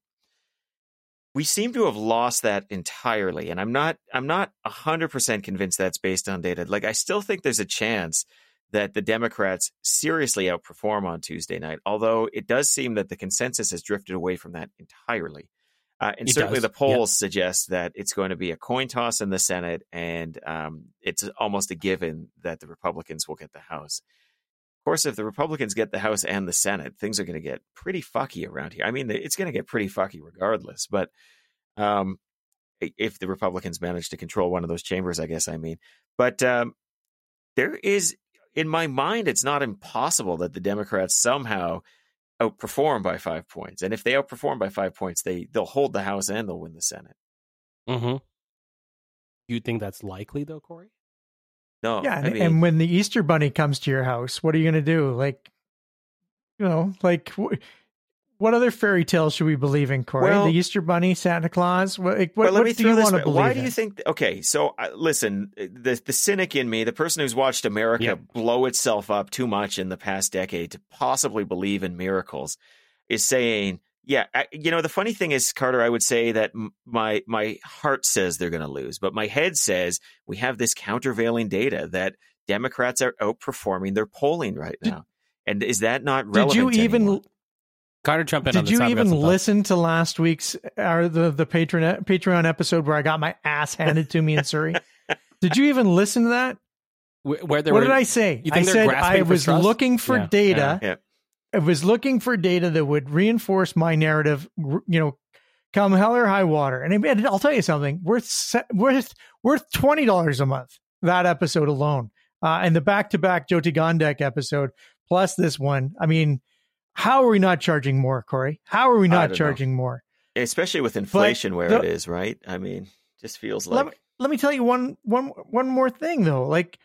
We seem to have lost that entirely, and I'm not. I'm not hundred percent convinced that's based on data. Like I still think there's a chance that the Democrats seriously outperform on Tuesday night, although it does seem that the consensus has drifted away from that entirely. Uh, and It certainly does, the polls suggest that it's going to be a coin toss in the Senate, and um, it's almost a given that the Republicans will get the House. Of course, if the Republicans get the House and the Senate, things are going to get pretty fucky around here. I mean, it's going to get pretty fucky regardless, but um, if the Republicans manage to control one of those chambers, I guess I mean. But um, there is in my mind, it's not impossible that the Democrats somehow outperform by five points. And if they outperform by five points, they they'll hold the House and they'll win the Senate. Mm-hmm. You think that's likely, though, Corey? No, yeah, I and, mean, and when the Easter Bunny comes to your house, what are you going to do? Like, you know, like wh- what other fairy tales should we believe in, Corey? Well- the Easter Bunny, Santa Claus. What, what, well, what do you want to believe? Why do you think? Okay, so uh, listen, the the cynic in me, the person who's watched America Yeah. blow itself up too much in the past decade to possibly believe in miracles, is saying, yeah, I, you know, the funny thing is, Carter, I would say that m- my my heart says they're going to lose, but my head says we have this countervailing data that Democrats are outperforming their polling right now. And is that not relevant? Did you even anymore? Carter, jump in on did you even some thoughts. listen to last week's or the the Patreon Patreon episode where I got my ass handed to me in Surrey? [LAUGHS] did you even listen to that? Wh- Where there what were, did I say? you I think they're said I was trust? looking for Yeah, data yeah. I was looking for data that would reinforce my narrative, you know, come hell or high water. And, and I'll tell you something worth worth worth twenty dollars a month. That episode alone, uh, and the back to back Jyoti Gondek episode plus this one. I mean, how are we not charging more, Corey? How are we not charging know. more? Especially with inflation but where the, it is, right? I mean, just feels like. Let me, let me tell you one one one more thing though. Like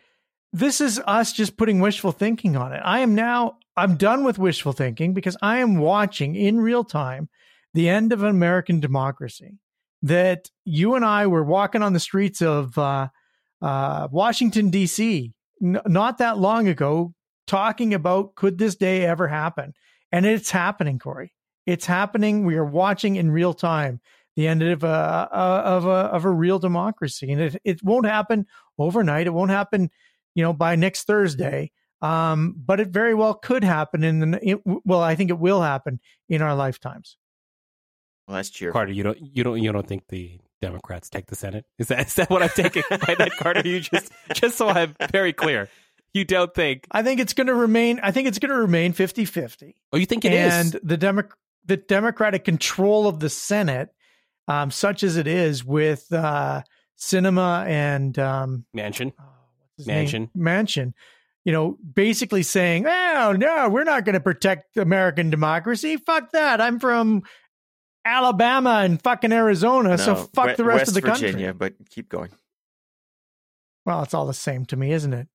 this is us just putting wishful thinking on it. I am now I'm done with wishful thinking because I am watching in real time the end of American democracy. That you and I were walking on the streets of uh, uh, Washington D.C. N- not that long ago, talking about could this day ever happen, and it's happening, Corey. It's happening. We are watching in real time the end of a, of a of a real democracy, and it it won't happen overnight. It won't happen, you know, by next Thursday. Um, but it very well could happen in the it, well. I think it will happen in our lifetimes. Well, that's cheerful. Carter, you don't you don't you don't think the Democrats take the Senate? Is that is that what I'm taking [LAUGHS] by that, Carter? You just just so I'm very clear. You don't think? I think it's going to remain. I think it's going to remain 50-50. Oh, you think it and is? And the Demo- the Democratic control of the Senate, um, such as it is with uh, Sinema and um, Manchin, oh, Manchin, Manchin, you know, basically saying, "Oh no, we're not going to protect American democracy. Fuck that. I'm from Alabama and fucking Arizona, no, so fuck the rest West of the Virginia, country. But keep going. Well, it's all the same to me, isn't it?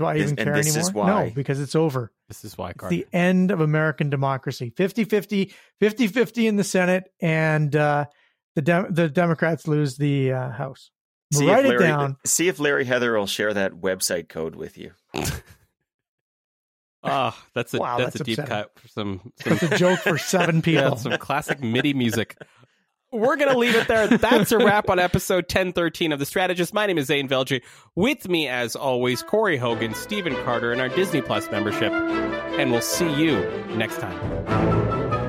Do I even care anymore? No, because it's over. This is why, the end of American democracy. 50-50, 50-50 in the Senate, and uh, the De- the Democrats lose the uh, House. See Write Larry, it down. See if Larry Heather will share that website code with you. Oh, [LAUGHS] that's a wow, that's, that's, a upsetting. deep cut for some, some that's a joke for [LAUGHS] seven people. Yeah, some classic MIDI music. We're gonna leave it there. That's a wrap on episode 1013 of The Strategist. My name is Zain Velji. With me, as always, Corey Hogan, Stephen Carter, and our Disney Plus membership. And we'll see you next time.